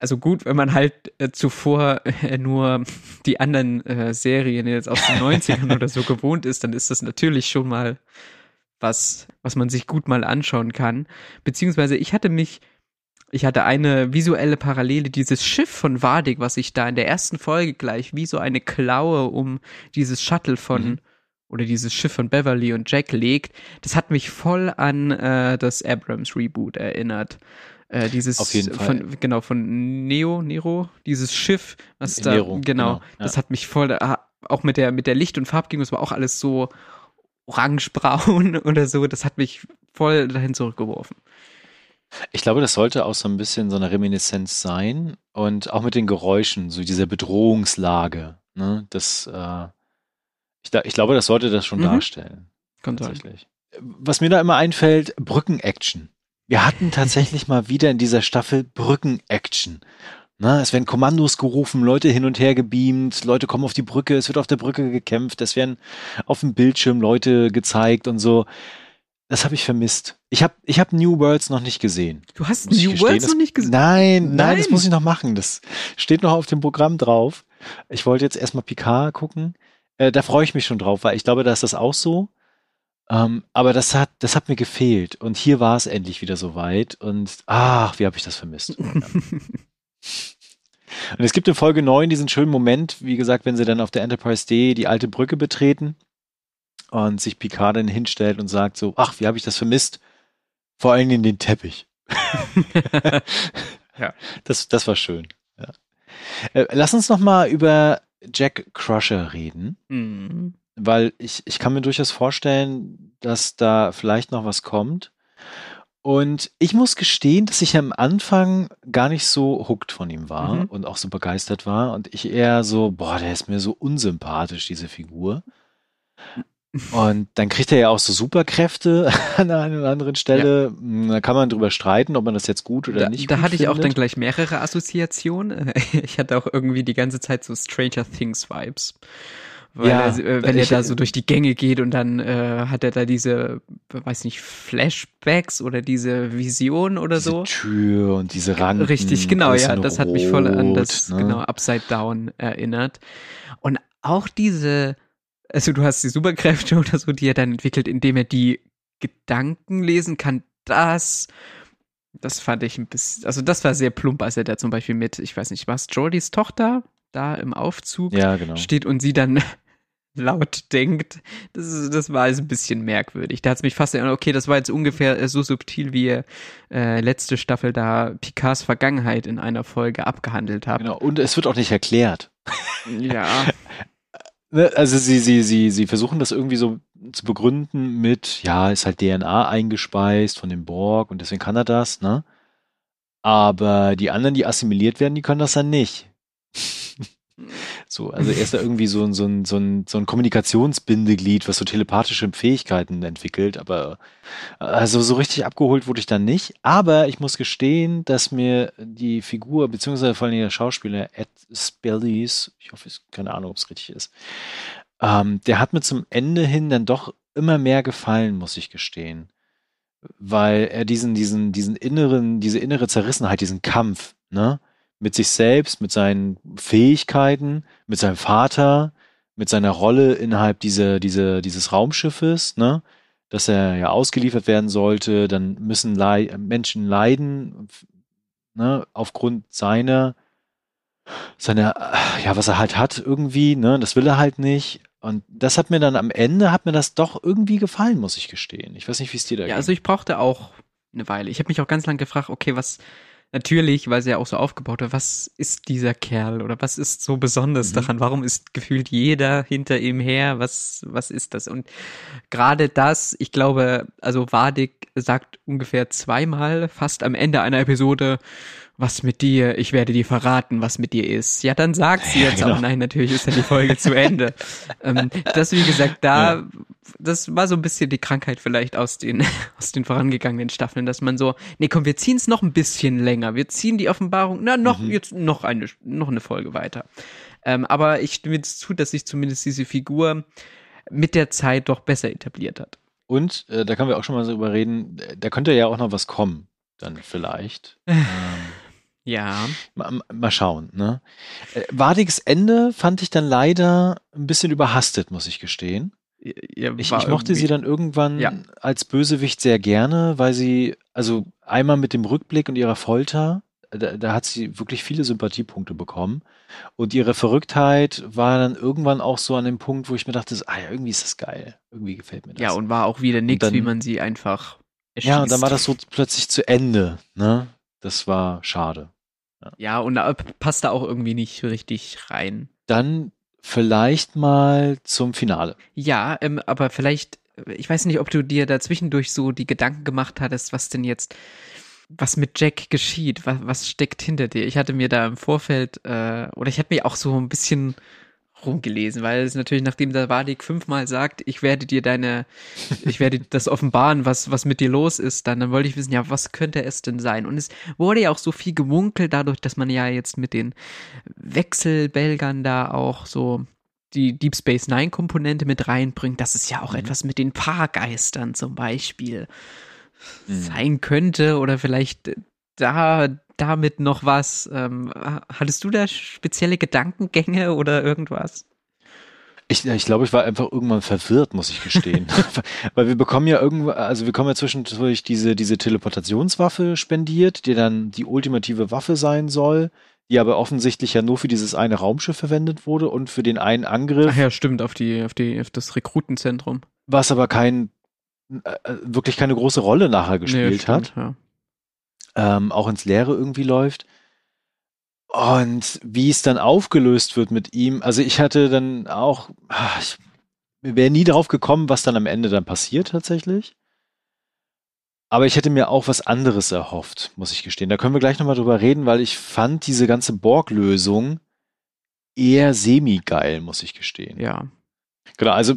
also gut, wenn man halt äh, zuvor äh, nur die anderen äh, Serien jetzt aus den 90ern oder so gewohnt ist, dann ist das natürlich schon mal was, was man sich gut mal anschauen kann. Beziehungsweise ich hatte mich, ich hatte eine visuelle Parallele, dieses Schiff von Vadik, was sich da in der ersten Folge gleich wie so eine Klaue um dieses Shuttle von mhm. oder dieses Schiff von Beverly und Jack legt, das hat mich voll an äh, das Abrams Reboot erinnert. Äh, dieses Auf jeden Fall. von genau von Neo Nero dieses Schiff was da Nero, genau, genau ja. das hat mich voll ah, auch mit der mit der Licht und Farbgebung das war auch alles so orangebraun oder so das hat mich voll dahin zurückgeworfen Ich glaube, das sollte auch so ein bisschen so eine Reminiszenz sein und auch mit den Geräuschen, so dieser Bedrohungslage. Ne? Das, äh, ich, ich, glaube, das sollte das schon mhm. darstellen. Kann sein. Was mir da immer einfällt, Brücken-Action. Wir hatten tatsächlich mal wieder in dieser Staffel Brücken-Action. Na, es werden Kommandos gerufen, Leute hin und her gebeamt, Leute kommen auf die Brücke, es wird auf der Brücke gekämpft, es werden auf dem Bildschirm Leute gezeigt und so. Das habe ich vermisst. Ich habe ich hab New Worlds noch nicht gesehen. Du hast New Worlds noch nicht gesehen? Nein, nein, nein, das muss ich noch machen. Das steht noch auf dem Programm drauf. Ich wollte jetzt erstmal Picard gucken. Äh, da freue ich mich schon drauf, weil ich glaube, da ist das auch so. Ähm, aber das hat, das hat mir gefehlt. Und hier war es endlich wieder so weit. Und ach, wie habe ich das vermisst. und es gibt in Folge 9 diesen schönen Moment, wie gesagt, wenn sie dann auf der Enterprise D die alte Brücke betreten und sich Picard dann hinstellt und sagt so, ach, wie habe ich das vermisst? Vor allen Dingen den Teppich. ja. Das, das war schön. Ja. Äh, lass uns noch mal über Jack Crusher reden. Mhm weil ich, ich kann mir durchaus vorstellen, dass da vielleicht noch was kommt. Und ich muss gestehen, dass ich am Anfang gar nicht so hooked von ihm war mhm. und auch so begeistert war. Und ich eher so, boah, der ist mir so unsympathisch, diese Figur. Und dann kriegt er ja auch so Superkräfte an der einen oder anderen Stelle. Ja. Hm, da kann man drüber streiten, ob man das jetzt gut oder da, nicht da gut hatte ich findet. auch dann gleich mehrere Assoziationen. Ich hatte auch irgendwie die ganze Zeit so Stranger Things Vibes. Weil ja, er, äh, wenn er da so durch die Gänge geht und dann äh, hat er da diese, weiß nicht, Flashbacks oder diese Vision oder diese so. Tür und diese Ranken. Richtig, genau, ja. Das hat mich voll an das, ne? genau, Upside Down erinnert. Und auch diese, also du hast die Superkräfte oder so, die er dann entwickelt, indem er die Gedanken lesen kann, das das fand ich ein bisschen, also das war sehr plump, als er da zum Beispiel mit, ich weiß nicht, was, Jordys Tochter da im Aufzug ja, genau. steht und sie dann laut denkt. Das, ist, das war also ein bisschen merkwürdig. Da hat es mich fast erinnert, okay, das war jetzt ungefähr so subtil, wie ihr äh, letzte Staffel da Picards Vergangenheit in einer Folge abgehandelt habt. Genau, und es wird auch nicht erklärt. Ja. Ne, also sie, sie, sie, sie versuchen das irgendwie so zu begründen mit, ja, ist halt DNA eingespeist von dem Borg und deswegen kann er das, ne? Aber die anderen, die assimiliert werden, die können das dann nicht. So, also er ist da irgendwie so ein, so ein, so ein, so ein Kommunikationsbindeglied, was so telepathische Fähigkeiten entwickelt, aber also so richtig abgeholt wurde ich dann nicht. Aber ich muss gestehen, dass mir die Figur, beziehungsweise vor allem der Schauspieler Ed Spellies, ich hoffe, ich keine Ahnung, ob es richtig ist, ähm, der hat mir zum Ende hin dann doch immer mehr gefallen, muss ich gestehen. Weil er diesen, diesen, diesen inneren, diese innere Zerrissenheit, diesen Kampf, ne? Mit sich selbst, mit seinen Fähigkeiten, mit seinem Vater, mit seiner Rolle innerhalb dieser, dieser, dieses Raumschiffes, ne? dass er ja ausgeliefert werden sollte, dann müssen Lei Menschen leiden, ne? aufgrund seiner, seiner, ja, was er halt hat irgendwie, ne? das will er halt nicht. Und das hat mir dann am Ende, hat mir das doch irgendwie gefallen, muss ich gestehen. Ich weiß nicht, wie es dir da geht. Ja, also ich brauchte auch eine Weile. Ich habe mich auch ganz lange gefragt, okay, was, natürlich, weil sie ja auch so aufgebaut hat, was ist dieser Kerl oder was ist so besonders mhm. daran? Warum ist gefühlt jeder hinter ihm her? Was, was ist das? Und gerade das, ich glaube, also Wadig sagt ungefähr zweimal, fast am Ende einer Episode, was mit dir, ich werde dir verraten, was mit dir ist. Ja, dann sagt sie Ja, jetzt genau. auch, nein, natürlich ist ja die Folge zu Ende. Ähm, das, wie gesagt, da, Ja. das war so ein bisschen die Krankheit vielleicht aus den, aus den vorangegangenen Staffeln, dass man so, nee, komm, wir ziehen es noch ein bisschen länger. Wir ziehen die Offenbarung, na, noch, Mhm. jetzt noch eine, noch eine Folge weiter. Ähm, aber ich stimme jetzt zu, dass sich zumindest diese Figur mit der Zeit doch besser etabliert hat. Und äh, da können wir auch schon mal so drüber reden, da könnte ja auch noch was kommen, dann vielleicht. ähm, Ja. mal, mal schauen. Ne? Äh, Wadigs Ende fand ich dann leider ein bisschen überhastet, muss ich gestehen. ja Ich, ich mochte sie dann irgendwann Ja. als Bösewicht sehr gerne, weil sie, also einmal mit dem Rückblick und ihrer Folter, da, da hat sie wirklich viele Sympathiepunkte bekommen. Und ihre Verrücktheit war dann irgendwann auch so an dem Punkt, wo ich mir dachte, ah ja, irgendwie ist das geil. Irgendwie gefällt mir das. Ja, und war auch wieder nichts, wie man sie einfach erschießt. ja, und dann war das so plötzlich zu Ende. Ne? Das war schade. Ja, und da passt da auch irgendwie nicht richtig rein. Dann vielleicht mal zum Finale. Ja, ähm, aber vielleicht, ich weiß nicht, ob du dir dazwischendurch so die Gedanken gemacht hattest, was denn jetzt, was mit Jack geschieht, was, was steckt hinter dir. Ich hatte mir da im Vorfeld, äh, oder ich hatte mir auch so ein bisschen rumgelesen, weil es natürlich, nachdem der Wadik fünfmal sagt, ich werde dir deine, ich werde das offenbaren, was, was mit dir los ist, dann, dann wollte ich wissen, ja, was könnte es denn sein? Und es wurde ja auch so viel gemunkelt, dadurch, dass man ja jetzt mit den Wechselbelgern da auch so die Deep Space Nine Komponente mit reinbringt, dass es ja auch Mhm. etwas mit den Paargeistern zum Beispiel Mhm. sein könnte oder vielleicht da damit noch was. Ähm, hattest du da spezielle Gedankengänge oder irgendwas? Ich, ich glaube, ich war einfach irgendwann verwirrt, muss ich gestehen. Weil wir bekommen ja irgendwo, also wir kommen ja zwischendurch diese, diese Teleportationswaffe spendiert, die dann die ultimative Waffe sein soll, die aber offensichtlich ja nur für dieses eine Raumschiff verwendet wurde und für den einen Angriff, Ach ja, stimmt, auf die, auf die, auf das Rekrutenzentrum. was aber kein, äh, wirklich keine große Rolle nachher gespielt Nee, hat. stimmt, Ja. Ähm, auch ins Leere irgendwie läuft. Und wie es dann aufgelöst wird mit ihm, also ich hatte dann auch, ah, ich wäre nie darauf gekommen, was dann am Ende dann passiert tatsächlich. Aber ich hätte mir auch was anderes erhofft, muss ich gestehen. Da können wir gleich nochmal drüber reden, weil ich fand diese ganze Borg-Lösung eher semi-geil, muss ich gestehen. ja. Genau, also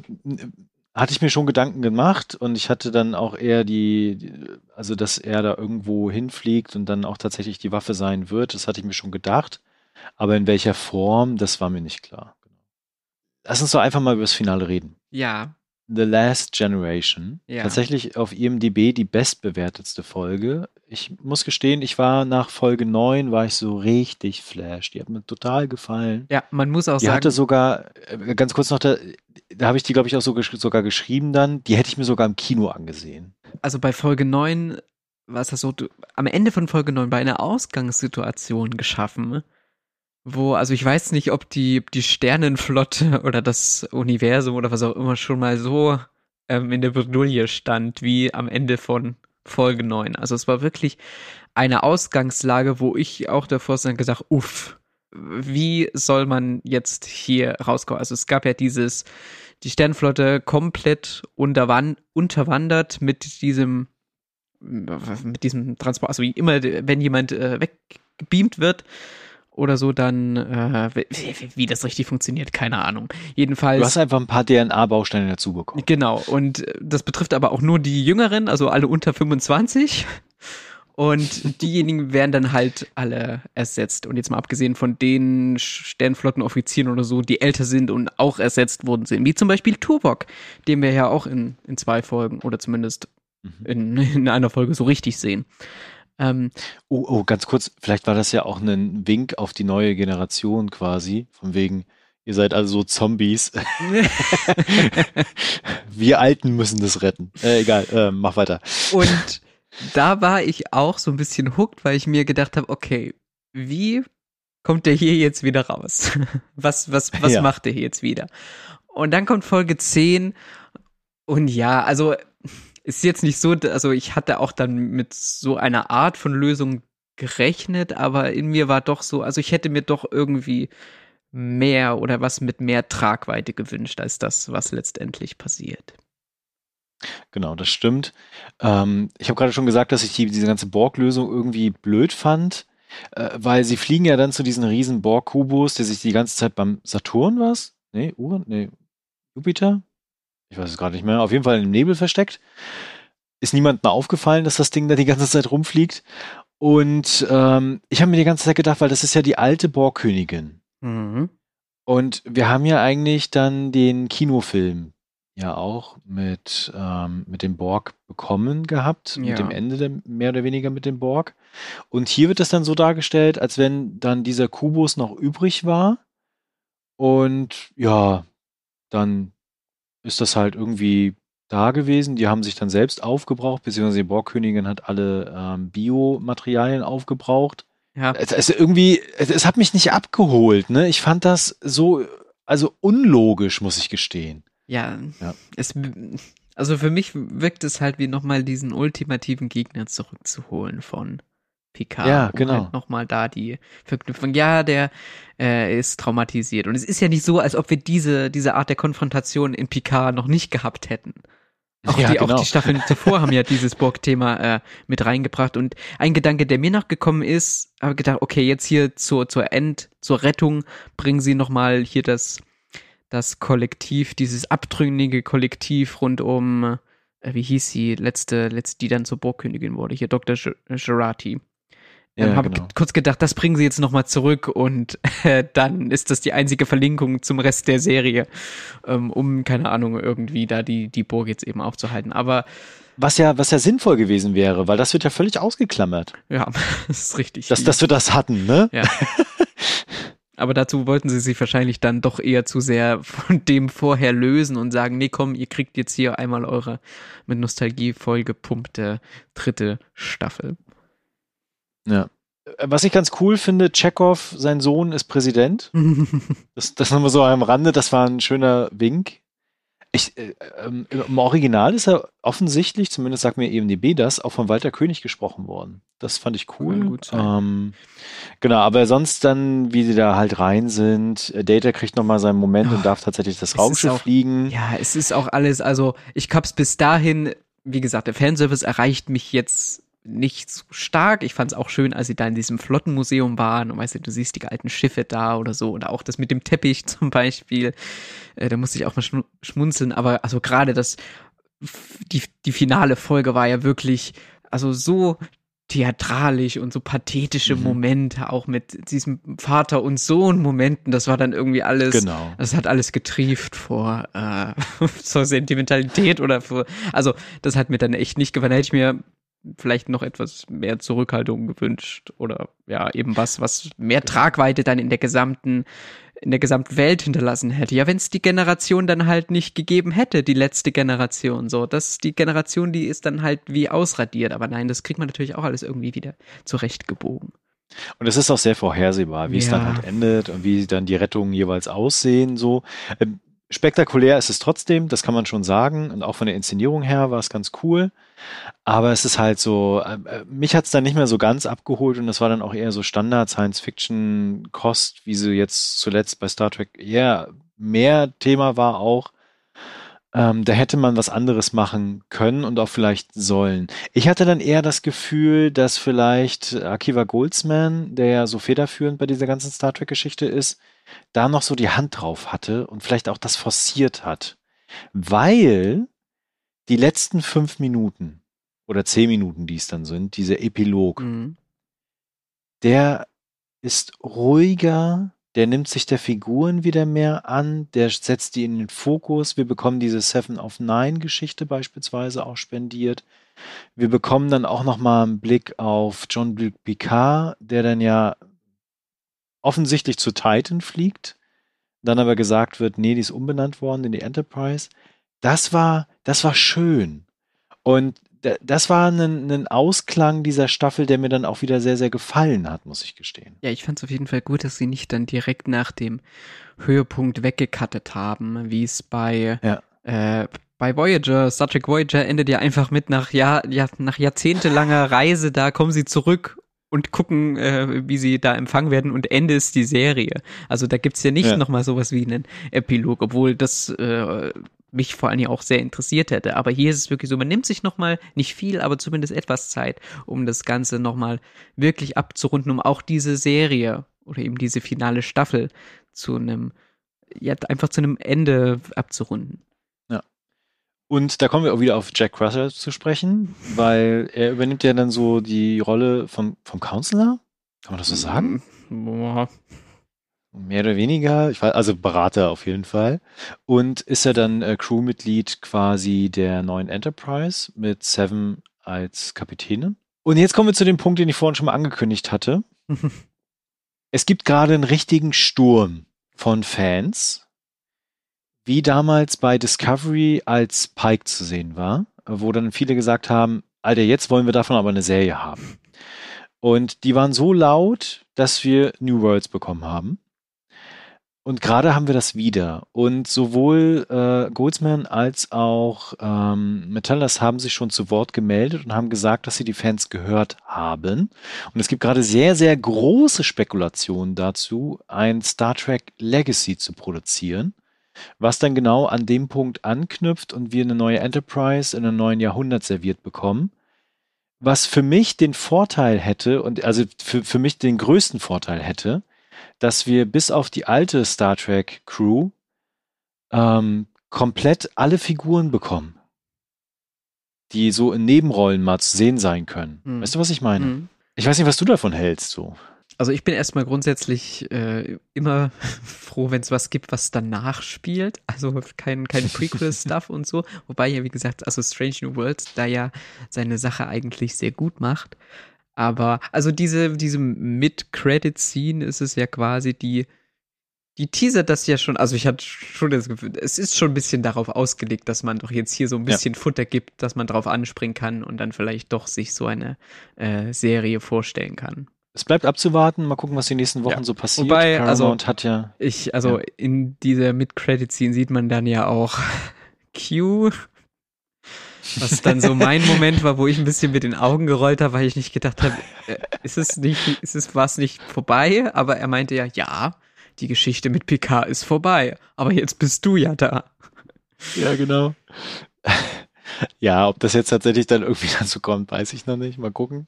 hatte ich mir schon Gedanken gemacht und ich hatte dann auch eher die, also dass er da irgendwo hinfliegt und dann auch tatsächlich die Waffe sein wird, das hatte ich mir schon gedacht. Aber in welcher Form, das war mir nicht klar. Lass uns doch einfach mal über das Finale reden. Ja. The Last Generation. Ja. Tatsächlich auf IMDb die bestbewertetste Folge. Ich muss gestehen, ich war nach Folge 9, war ich so richtig flash. Die hat mir total gefallen. Ja, man muss auch Die sagen. hatte sogar, äh, ganz kurz noch, da, da habe ich die, glaube ich, auch so gesch sogar geschrieben dann, die hätte ich mir sogar im Kino angesehen. also bei Folge 9 war es das so, du, am Ende von Folge 9 war eine Ausgangssituation geschaffen, wo, also ich weiß nicht, ob die, die Sternenflotte oder das Universum oder was auch immer schon mal so ähm, in der Bredouille stand, wie am Ende von Folge 9. Also es war wirklich eine Ausgangslage, wo ich auch davor dann gesagt, uff, wie soll man jetzt hier rauskommen? Also es gab ja dieses, die Sternflotte komplett unterwan unterwandert mit diesem mit diesem Transport, also wie immer, wenn jemand äh, weggebeamt wird oder so, dann äh, wie, wie, das richtig funktioniert, keine Ahnung. Jedenfalls. Du hast einfach ein paar DNA-Bausteine dazu bekommen. Genau, und äh, das betrifft aber auch nur die Jüngeren, also alle unter 25. Und diejenigen werden dann halt alle ersetzt. Und jetzt mal abgesehen von den Sternflottenoffizieren oder so, die älter sind und auch ersetzt worden sind, wie zum Beispiel Tuvok, den wir ja auch in, in zwei Folgen oder zumindest Mhm. in, in einer Folge so richtig sehen. Ähm, Oh, oh, ganz kurz, vielleicht war das ja auch ein Wink auf die neue Generation quasi, von wegen, ihr seid also so Zombies. Wir Alten müssen das retten. Äh, egal, äh, mach weiter. Und da war ich auch so ein bisschen hooked, weil ich mir gedacht habe, okay, wie kommt der hier jetzt wieder raus? Was, was, was Ja. macht der hier jetzt wieder? Und dann kommt Folge 10 und ja, also ist jetzt nicht so, also ich hatte auch dann mit so einer Art von Lösung gerechnet, aber in mir war doch so, also ich hätte mir doch irgendwie mehr oder was mit mehr Tragweite gewünscht als das, was letztendlich passiert. Genau, das stimmt. Ähm, ich habe gerade schon gesagt, dass ich die, diese ganze Borg-Lösung irgendwie blöd fand. Äh, weil sie fliegen ja dann zu diesen riesen Borg-Kubus, der sich die ganze Zeit beim Saturn was? Nee, Uran? Nee, Jupiter? Ich weiß es gerade nicht mehr. Auf jeden Fall im Nebel versteckt. Ist niemandem aufgefallen, dass das Ding da die ganze Zeit rumfliegt. Und ähm, ich habe mir die ganze Zeit gedacht, weil das ist ja die alte Borgkönigin. Mhm. Und wir haben ja eigentlich dann den Kinofilm ja auch mit, ähm, mit dem Borg bekommen gehabt, Ja. mit dem Ende der, mehr oder weniger mit dem Borg. Und hier wird es dann so dargestellt, als wenn dann dieser Kubus noch übrig war. Und ja, dann ist das halt irgendwie da gewesen. Die haben sich dann selbst aufgebraucht, beziehungsweise die Borgkönigin hat alle ähm, Biomaterialien aufgebraucht. Ja, Es, es irgendwie, es, es hat mich nicht abgeholt, ne? Ich fand das so, also unlogisch, muss ich gestehen. ja, Ja. Es, also für mich wirkt es halt wie nochmal diesen ultimativen Gegner zurückzuholen von Picard. Ja, genau. Halt nochmal da die Verknüpfung. Ja, der äh, ist traumatisiert. Und es ist ja nicht so, als ob wir diese, diese Art der Konfrontation in Picard noch nicht gehabt hätten. Auch, Ja, die, auch genau. die Staffeln zuvor haben ja dieses Borg-Thema äh, mit reingebracht. Und ein Gedanke, der mir nachgekommen ist, habe gedacht, okay, jetzt hier zur, zur End, zur Rettung bringen sie nochmal hier das, das Kollektiv, dieses abtrünnige Kollektiv rund um, äh, wie hieß sie, letzte, letzte, die dann zur Borgkönigin wurde, hier Dr. Ge- Gerati. Ja, ähm, habe genau. kurz gedacht, das bringen sie jetzt nochmal zurück und äh, dann ist das die einzige Verlinkung zum Rest der Serie, ähm, um, keine Ahnung, irgendwie da die, die Burg jetzt eben aufzuhalten. Aber Was ja, was ja sinnvoll gewesen wäre, weil das wird ja völlig ausgeklammert, ja, das ist richtig. dass, dass wir das hatten, ne? Ja. Aber dazu wollten sie sich wahrscheinlich dann doch eher zu sehr von dem vorher lösen und sagen, nee, komm, ihr kriegt jetzt hier einmal eure mit Nostalgie vollgepumpte dritte Staffel. Ja. Was ich ganz cool finde, Chekhov, sein Sohn ist Präsident. Das, das nochmal so am Rande, das war ein schöner Wink. Ich, äh, ähm, Im Original ist er offensichtlich, zumindest sagt mir EMDB das, auch von Walter König gesprochen worden. Das fand ich cool. Kann gut sein. Ähm, genau, aber sonst dann, wie sie da halt rein sind, äh, Data kriegt nochmal seinen Moment Oh, und darf tatsächlich das Raumschiff auch- fliegen. Ja, es ist auch alles, also ich hab's bis dahin, wie gesagt, der Fanservice erreicht mich jetzt nicht so stark. Ich fand's auch schön, als sie da in diesem Flottenmuseum waren und weißt du, du siehst die alten Schiffe da oder so oder auch das mit dem Teppich zum Beispiel. Äh, da musste ich auch mal schmu- schmunzeln, aber also gerade das, die, die finale Folge war ja wirklich, also so theatralisch und so pathetische Mhm. Momente, auch mit diesem Vater und Sohn Momenten, das war dann irgendwie alles, Genau. das hat alles getrieft vor äh, zur Sentimentalität oder vor. Also, das hat mir dann echt nicht gefallen. Da hätte ich mir vielleicht noch etwas mehr Zurückhaltung gewünscht oder ja, eben was, was mehr Tragweite dann in der gesamten, in der gesamten Welt hinterlassen hätte. Ja, wenn es die Generation dann halt nicht gegeben hätte, die letzte Generation, so, das, die Generation, die ist dann halt wie ausradiert. Aber nein, das kriegt man natürlich auch alles irgendwie wieder zurechtgebogen. Und es ist auch sehr vorhersehbar, wie es dann Ja. halt endet und wie dann die Rettungen jeweils aussehen. So ähm, spektakulär ist es trotzdem, das kann man schon sagen. Und auch von der Inszenierung her war es ganz cool. Aber es ist halt so, äh, äh, mich hat es dann nicht mehr so ganz abgeholt und das war dann auch eher so Standard Science-Fiction-Kost, wie sie jetzt zuletzt bei Star Trek eher mehr Thema war auch. Ähm, da hätte man was anderes machen können und auch vielleicht sollen. Ich hatte dann eher das Gefühl, dass vielleicht Akiva Goldsman, der ja so federführend bei dieser ganzen Star Trek-Geschichte ist, da noch so die Hand drauf hatte und vielleicht auch das forciert hat. Weil die letzten fünf Minuten oder zehn Minuten, die es dann sind, dieser Epilog, Mhm. der ist ruhiger, der nimmt sich der Figuren wieder mehr an, der setzt die in den Fokus. Wir bekommen diese Seven of Nine Geschichte beispielsweise auch spendiert. Wir bekommen dann auch noch mal einen Blick auf John Luc Picard, der dann ja offensichtlich zu Titan fliegt, dann aber gesagt wird, nee, die ist umbenannt worden in die Enterprise. Das war, das war schön. Und das war ein, ein Ausklang dieser Staffel, der mir dann auch wieder sehr, sehr gefallen hat, muss ich gestehen. Ja, ich fand es auf jeden Fall gut, dass sie nicht dann direkt nach dem Höhepunkt weggekattet haben, wie es bei, Ja. äh, bei Voyager, Star Trek Voyager endet ja einfach mit nach, Jahr, ja, nach jahrzehntelanger Reise, da kommen sie zurück und gucken, äh, wie sie da empfangen werden und Ende ist die Serie. Also da gibt's ja nicht Ja. nochmal sowas wie einen Epilog, obwohl das äh, mich vor allen Dingen auch sehr interessiert hätte. Aber hier ist es wirklich so, man nimmt sich nochmal nicht viel, aber zumindest etwas Zeit, um das Ganze nochmal wirklich abzurunden, um auch diese Serie oder eben diese finale Staffel zu einem, ja, einfach zu einem Ende abzurunden. Und da kommen wir auch wieder auf Jack Crusher zu sprechen, weil er übernimmt ja dann so die Rolle vom, vom Counselor. Kann man das so sagen? Boah. Mehr oder weniger, ich weiß, also Berater auf jeden Fall. Und ist er dann äh, Crewmitglied quasi der neuen Enterprise mit Seven als Kapitänin. Und jetzt kommen wir zu dem Punkt, den ich vorhin schon mal angekündigt hatte. es gibt gerade einen richtigen Sturm von Fans, wie damals bei Discovery als Pike zu sehen war, wo dann viele gesagt haben, Alter, jetzt wollen wir davon aber eine Serie haben. Und die waren so laut, dass wir New Worlds bekommen haben. Und gerade haben wir das wieder. Und sowohl äh, Goldsman als auch ähm, Metallas haben sich schon zu Wort gemeldet und haben gesagt, dass sie die Fans gehört haben. Und es gibt gerade sehr, sehr große Spekulationen dazu, ein Star Trek Legacy zu produzieren was dann genau an dem Punkt anknüpft und wir eine neue Enterprise in einem neuen Jahrhundert serviert bekommen. Was für mich den Vorteil hätte, und also für, für mich den größten Vorteil hätte, dass wir bis auf die alte Star Trek Crew ähm, komplett alle Figuren bekommen, die so in Nebenrollen mal zu sehen sein können. Hm. Weißt du, was ich meine? Hm. Ich weiß nicht, was du davon hältst, so. Also ich bin erstmal grundsätzlich äh, immer froh, wenn es was gibt, was danach spielt. Also kein, kein Prequel-Stuff und so. Wobei ja, wie gesagt, also Strange New Worlds da ja seine Sache eigentlich sehr gut macht. Aber, also diese, diese Mid-Credit-Scene ist es ja quasi die, die teasert das ja schon, also ich hatte schon das Gefühl, es ist schon ein bisschen darauf ausgelegt, dass man doch jetzt hier so ein bisschen ja. Futter gibt, dass man drauf anspringen kann und dann vielleicht doch sich so eine äh, Serie vorstellen kann es bleibt abzuwarten, mal gucken, was die nächsten Wochen ja. so passiert. Wobei, also, hat ja. Ich, also ja. in dieser Mid-Credit-Scene sieht man dann ja auch Q, was dann so mein Moment war, wo ich ein bisschen mit den Augen gerollt habe, weil ich nicht gedacht habe, äh, ist es nicht, ist es was nicht vorbei? Aber er meinte ja, ja, die Geschichte mit Picard ist vorbei. Aber jetzt bist du ja da. Ja, genau. Ja, ob das jetzt tatsächlich dann irgendwie dazu kommt, weiß ich noch nicht. Mal gucken.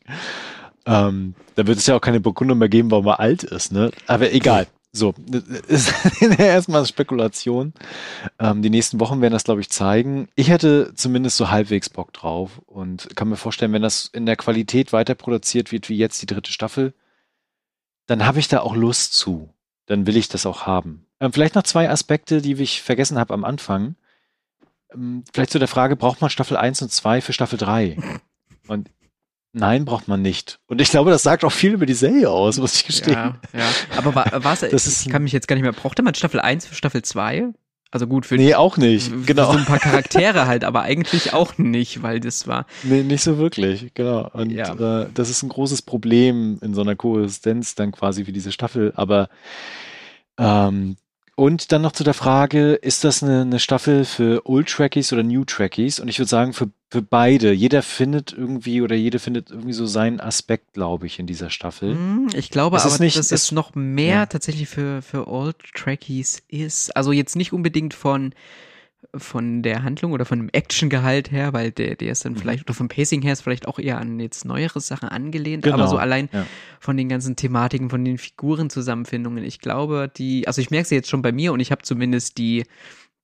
Ähm, da wird es ja auch keine Bekundung mehr geben, warum er alt ist, ne? Aber egal. So, ist erstmal Spekulation. Ähm, die nächsten Wochen werden das, glaube ich, zeigen. Ich hätte zumindest so halbwegs Bock drauf und kann mir vorstellen, wenn das in der Qualität weiter produziert wird wie jetzt die dritte Staffel, dann habe ich da auch Lust zu. Dann will ich das auch haben. Ähm, vielleicht noch zwei Aspekte, die ich vergessen habe am Anfang. Ähm, vielleicht zu der Frage, braucht man Staffel 1 und 2 für Staffel 3? Und Nein, braucht man nicht. Und ich glaube, das sagt auch viel über die Serie aus, muss ich gestehen. Ja, ja. Aber war, war es, ich kann mich jetzt gar nicht mehr, brauchte man Staffel 1 für Staffel 2? Also gut, für, nee, auch nicht. genau. so ein paar Charaktere halt, aber eigentlich auch nicht, weil das war. Nee, nicht so wirklich, genau. Und ja. äh, das ist ein großes Problem in so einer Koexistenz dann quasi wie diese Staffel, aber ähm, und dann noch zu der Frage, ist das eine, eine Staffel für Old Trekkies oder New Trekkies? Und ich würde sagen, für, für beide. Jeder findet irgendwie oder jede findet irgendwie so seinen Aspekt, glaube ich, in dieser Staffel. Hm, ich glaube es aber, nicht, dass es noch mehr ja. tatsächlich für, für Old Trekkies ist. Also jetzt nicht unbedingt von von der Handlung oder von dem Actiongehalt her, weil der, der ist dann mhm. vielleicht, oder vom Pacing her ist vielleicht auch eher an jetzt neuere Sachen angelehnt, genau. aber so allein ja. von den ganzen Thematiken, von den Figurenzusammenfindungen, ich glaube, die, also ich merke sie jetzt schon bei mir und ich habe zumindest die,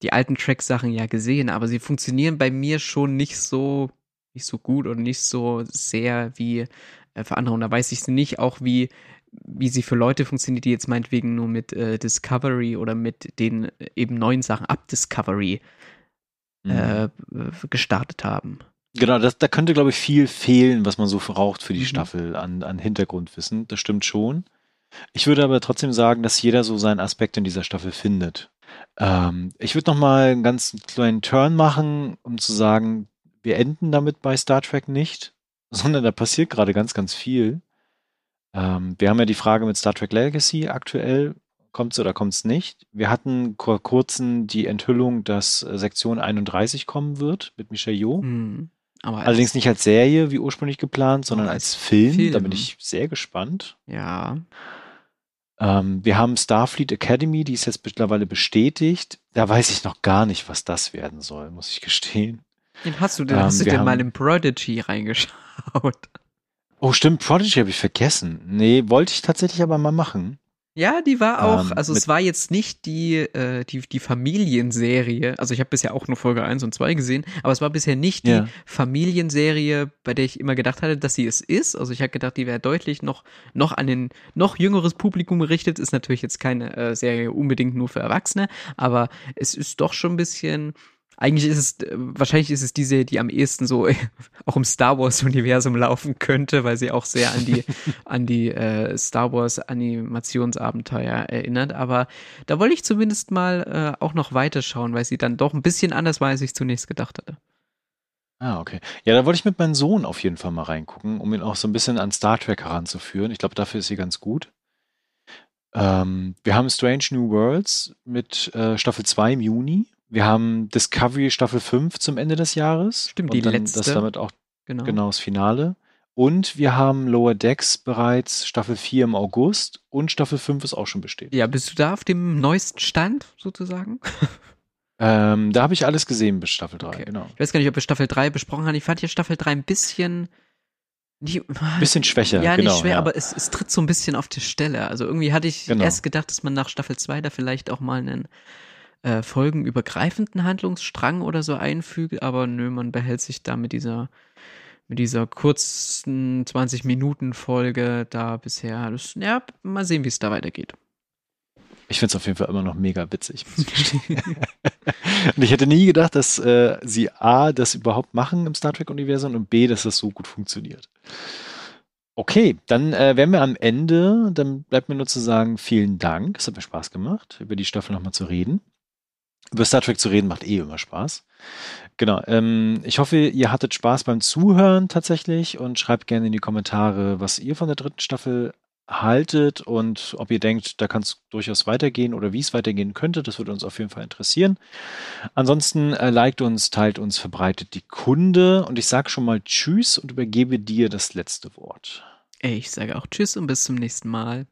die alten Track-Sachen ja gesehen, aber sie funktionieren bei mir schon nicht so, nicht so gut und nicht so sehr wie äh, für andere. Und da weiß ich nicht auch, wie, wie sie für Leute funktioniert, die jetzt meinetwegen nur mit äh, Discovery oder mit den äh, eben neuen Sachen ab Discovery mhm. äh, gestartet haben. Genau, das, da könnte, glaube ich, viel fehlen, was man so braucht für die mhm. Staffel an, an Hintergrundwissen. Das stimmt schon. Ich würde aber trotzdem sagen, dass jeder so seinen Aspekt in dieser Staffel findet. Ähm, ich würde noch mal einen ganz kleinen Turn machen, um zu sagen, wir enden damit bei Star Trek nicht, sondern da passiert gerade ganz, ganz viel. Ähm, wir haben ja die Frage mit Star Trek Legacy aktuell. Kommt es oder kommt es nicht? Wir hatten vor kurzem die Enthüllung, dass äh, Sektion 31 kommen wird mit Michel Yeoh. Mhm. Allerdings nicht als Serie wie ursprünglich geplant, sondern als, als Film. Film. Da bin ich sehr gespannt. Ja. Ähm, wir haben Starfleet Academy, die ist jetzt mittlerweile bestätigt. Da weiß ich noch gar nicht, was das werden soll, muss ich gestehen. Den hast du denn, Ähm, hast du denn haben- mal im Prodigy reingeschaut? Oh, stimmt, Prodigy habe ich vergessen. Nee, wollte ich tatsächlich aber mal machen. Ja, die war auch, Ähm, also es war jetzt nicht die, äh, die, die Familienserie, also ich habe bisher auch nur Folge 1 und 2 gesehen, aber es war bisher nicht die Ja. Familienserie, bei der ich immer gedacht hatte, dass sie es ist. Also ich habe gedacht, die wäre deutlich noch, noch an ein noch jüngeres Publikum gerichtet. Ist natürlich jetzt keine äh, Serie unbedingt nur für Erwachsene, aber es ist doch schon ein bisschen. Eigentlich ist es, äh, wahrscheinlich ist es die Serie, die am ehesten so auch im Star Wars-Universum laufen könnte, weil sie auch sehr an die, an die äh, Star Wars-Animationsabenteuer erinnert. Aber da wollte ich zumindest mal äh, auch noch weiterschauen, weil sie dann doch ein bisschen anders war, als ich zunächst gedacht hatte. Ah, okay. Ja, da wollte ich mit meinem Sohn auf jeden Fall mal reingucken, um ihn auch so ein bisschen an Star Trek heranzuführen. Ich glaube, dafür ist sie ganz gut. Ähm, wir haben Strange New Worlds mit äh, Staffel 2 im Juni. Wir haben Discovery Staffel 5 zum Ende des Jahres. Stimmt, die letzte. Das damit auch Genau. genau das Finale. Und wir haben Lower Decks bereits Staffel 4 im August und Staffel 5 ist auch schon bestätigt. Ja, bist du da auf dem neuesten Stand sozusagen? Ähm, da habe ich alles gesehen bis Staffel 3, Okay. genau. Ich weiß gar nicht, ob wir Staffel 3 besprochen haben. Ich fand hier Staffel 3 ein bisschen. Nicht, Bisschen schwächer, ja, genau. nicht schwer, ja. aber es, es tritt so ein bisschen auf die Stelle. Also irgendwie hatte ich Genau. erst gedacht, dass man nach Staffel 2 da vielleicht auch mal einen äh, folgenübergreifenden Handlungsstrang oder so einfügt, aber nö, man behält sich da mit dieser mit dieser kurzen 20 Minuten Folge da bisher. Das, ja, mal sehen, wie es da weitergeht. Ich finde es auf jeden Fall immer noch mega witzig. und ich hätte nie gedacht, dass äh, sie A, das überhaupt machen im Star Trek-Universum und B, dass das so gut funktioniert. Okay, dann äh, wären wir am Ende. Dann bleibt mir nur zu sagen, vielen Dank. Es hat mir Spaß gemacht, über die Staffel nochmal zu reden. Über Star Trek zu reden macht eh immer Spaß. Genau. Ähm, ich hoffe, ihr hattet Spaß beim Zuhören tatsächlich und schreibt gerne in die Kommentare, was ihr von der dritten Staffel haltet und ob ihr denkt, da kann es durchaus weitergehen oder wie es weitergehen könnte. Das würde uns auf jeden Fall interessieren. Ansonsten äh, liked uns, teilt uns, verbreitet die Kunde und ich sage schon mal Tschüss und übergebe dir das letzte Wort. Ich sage auch Tschüss und bis zum nächsten Mal.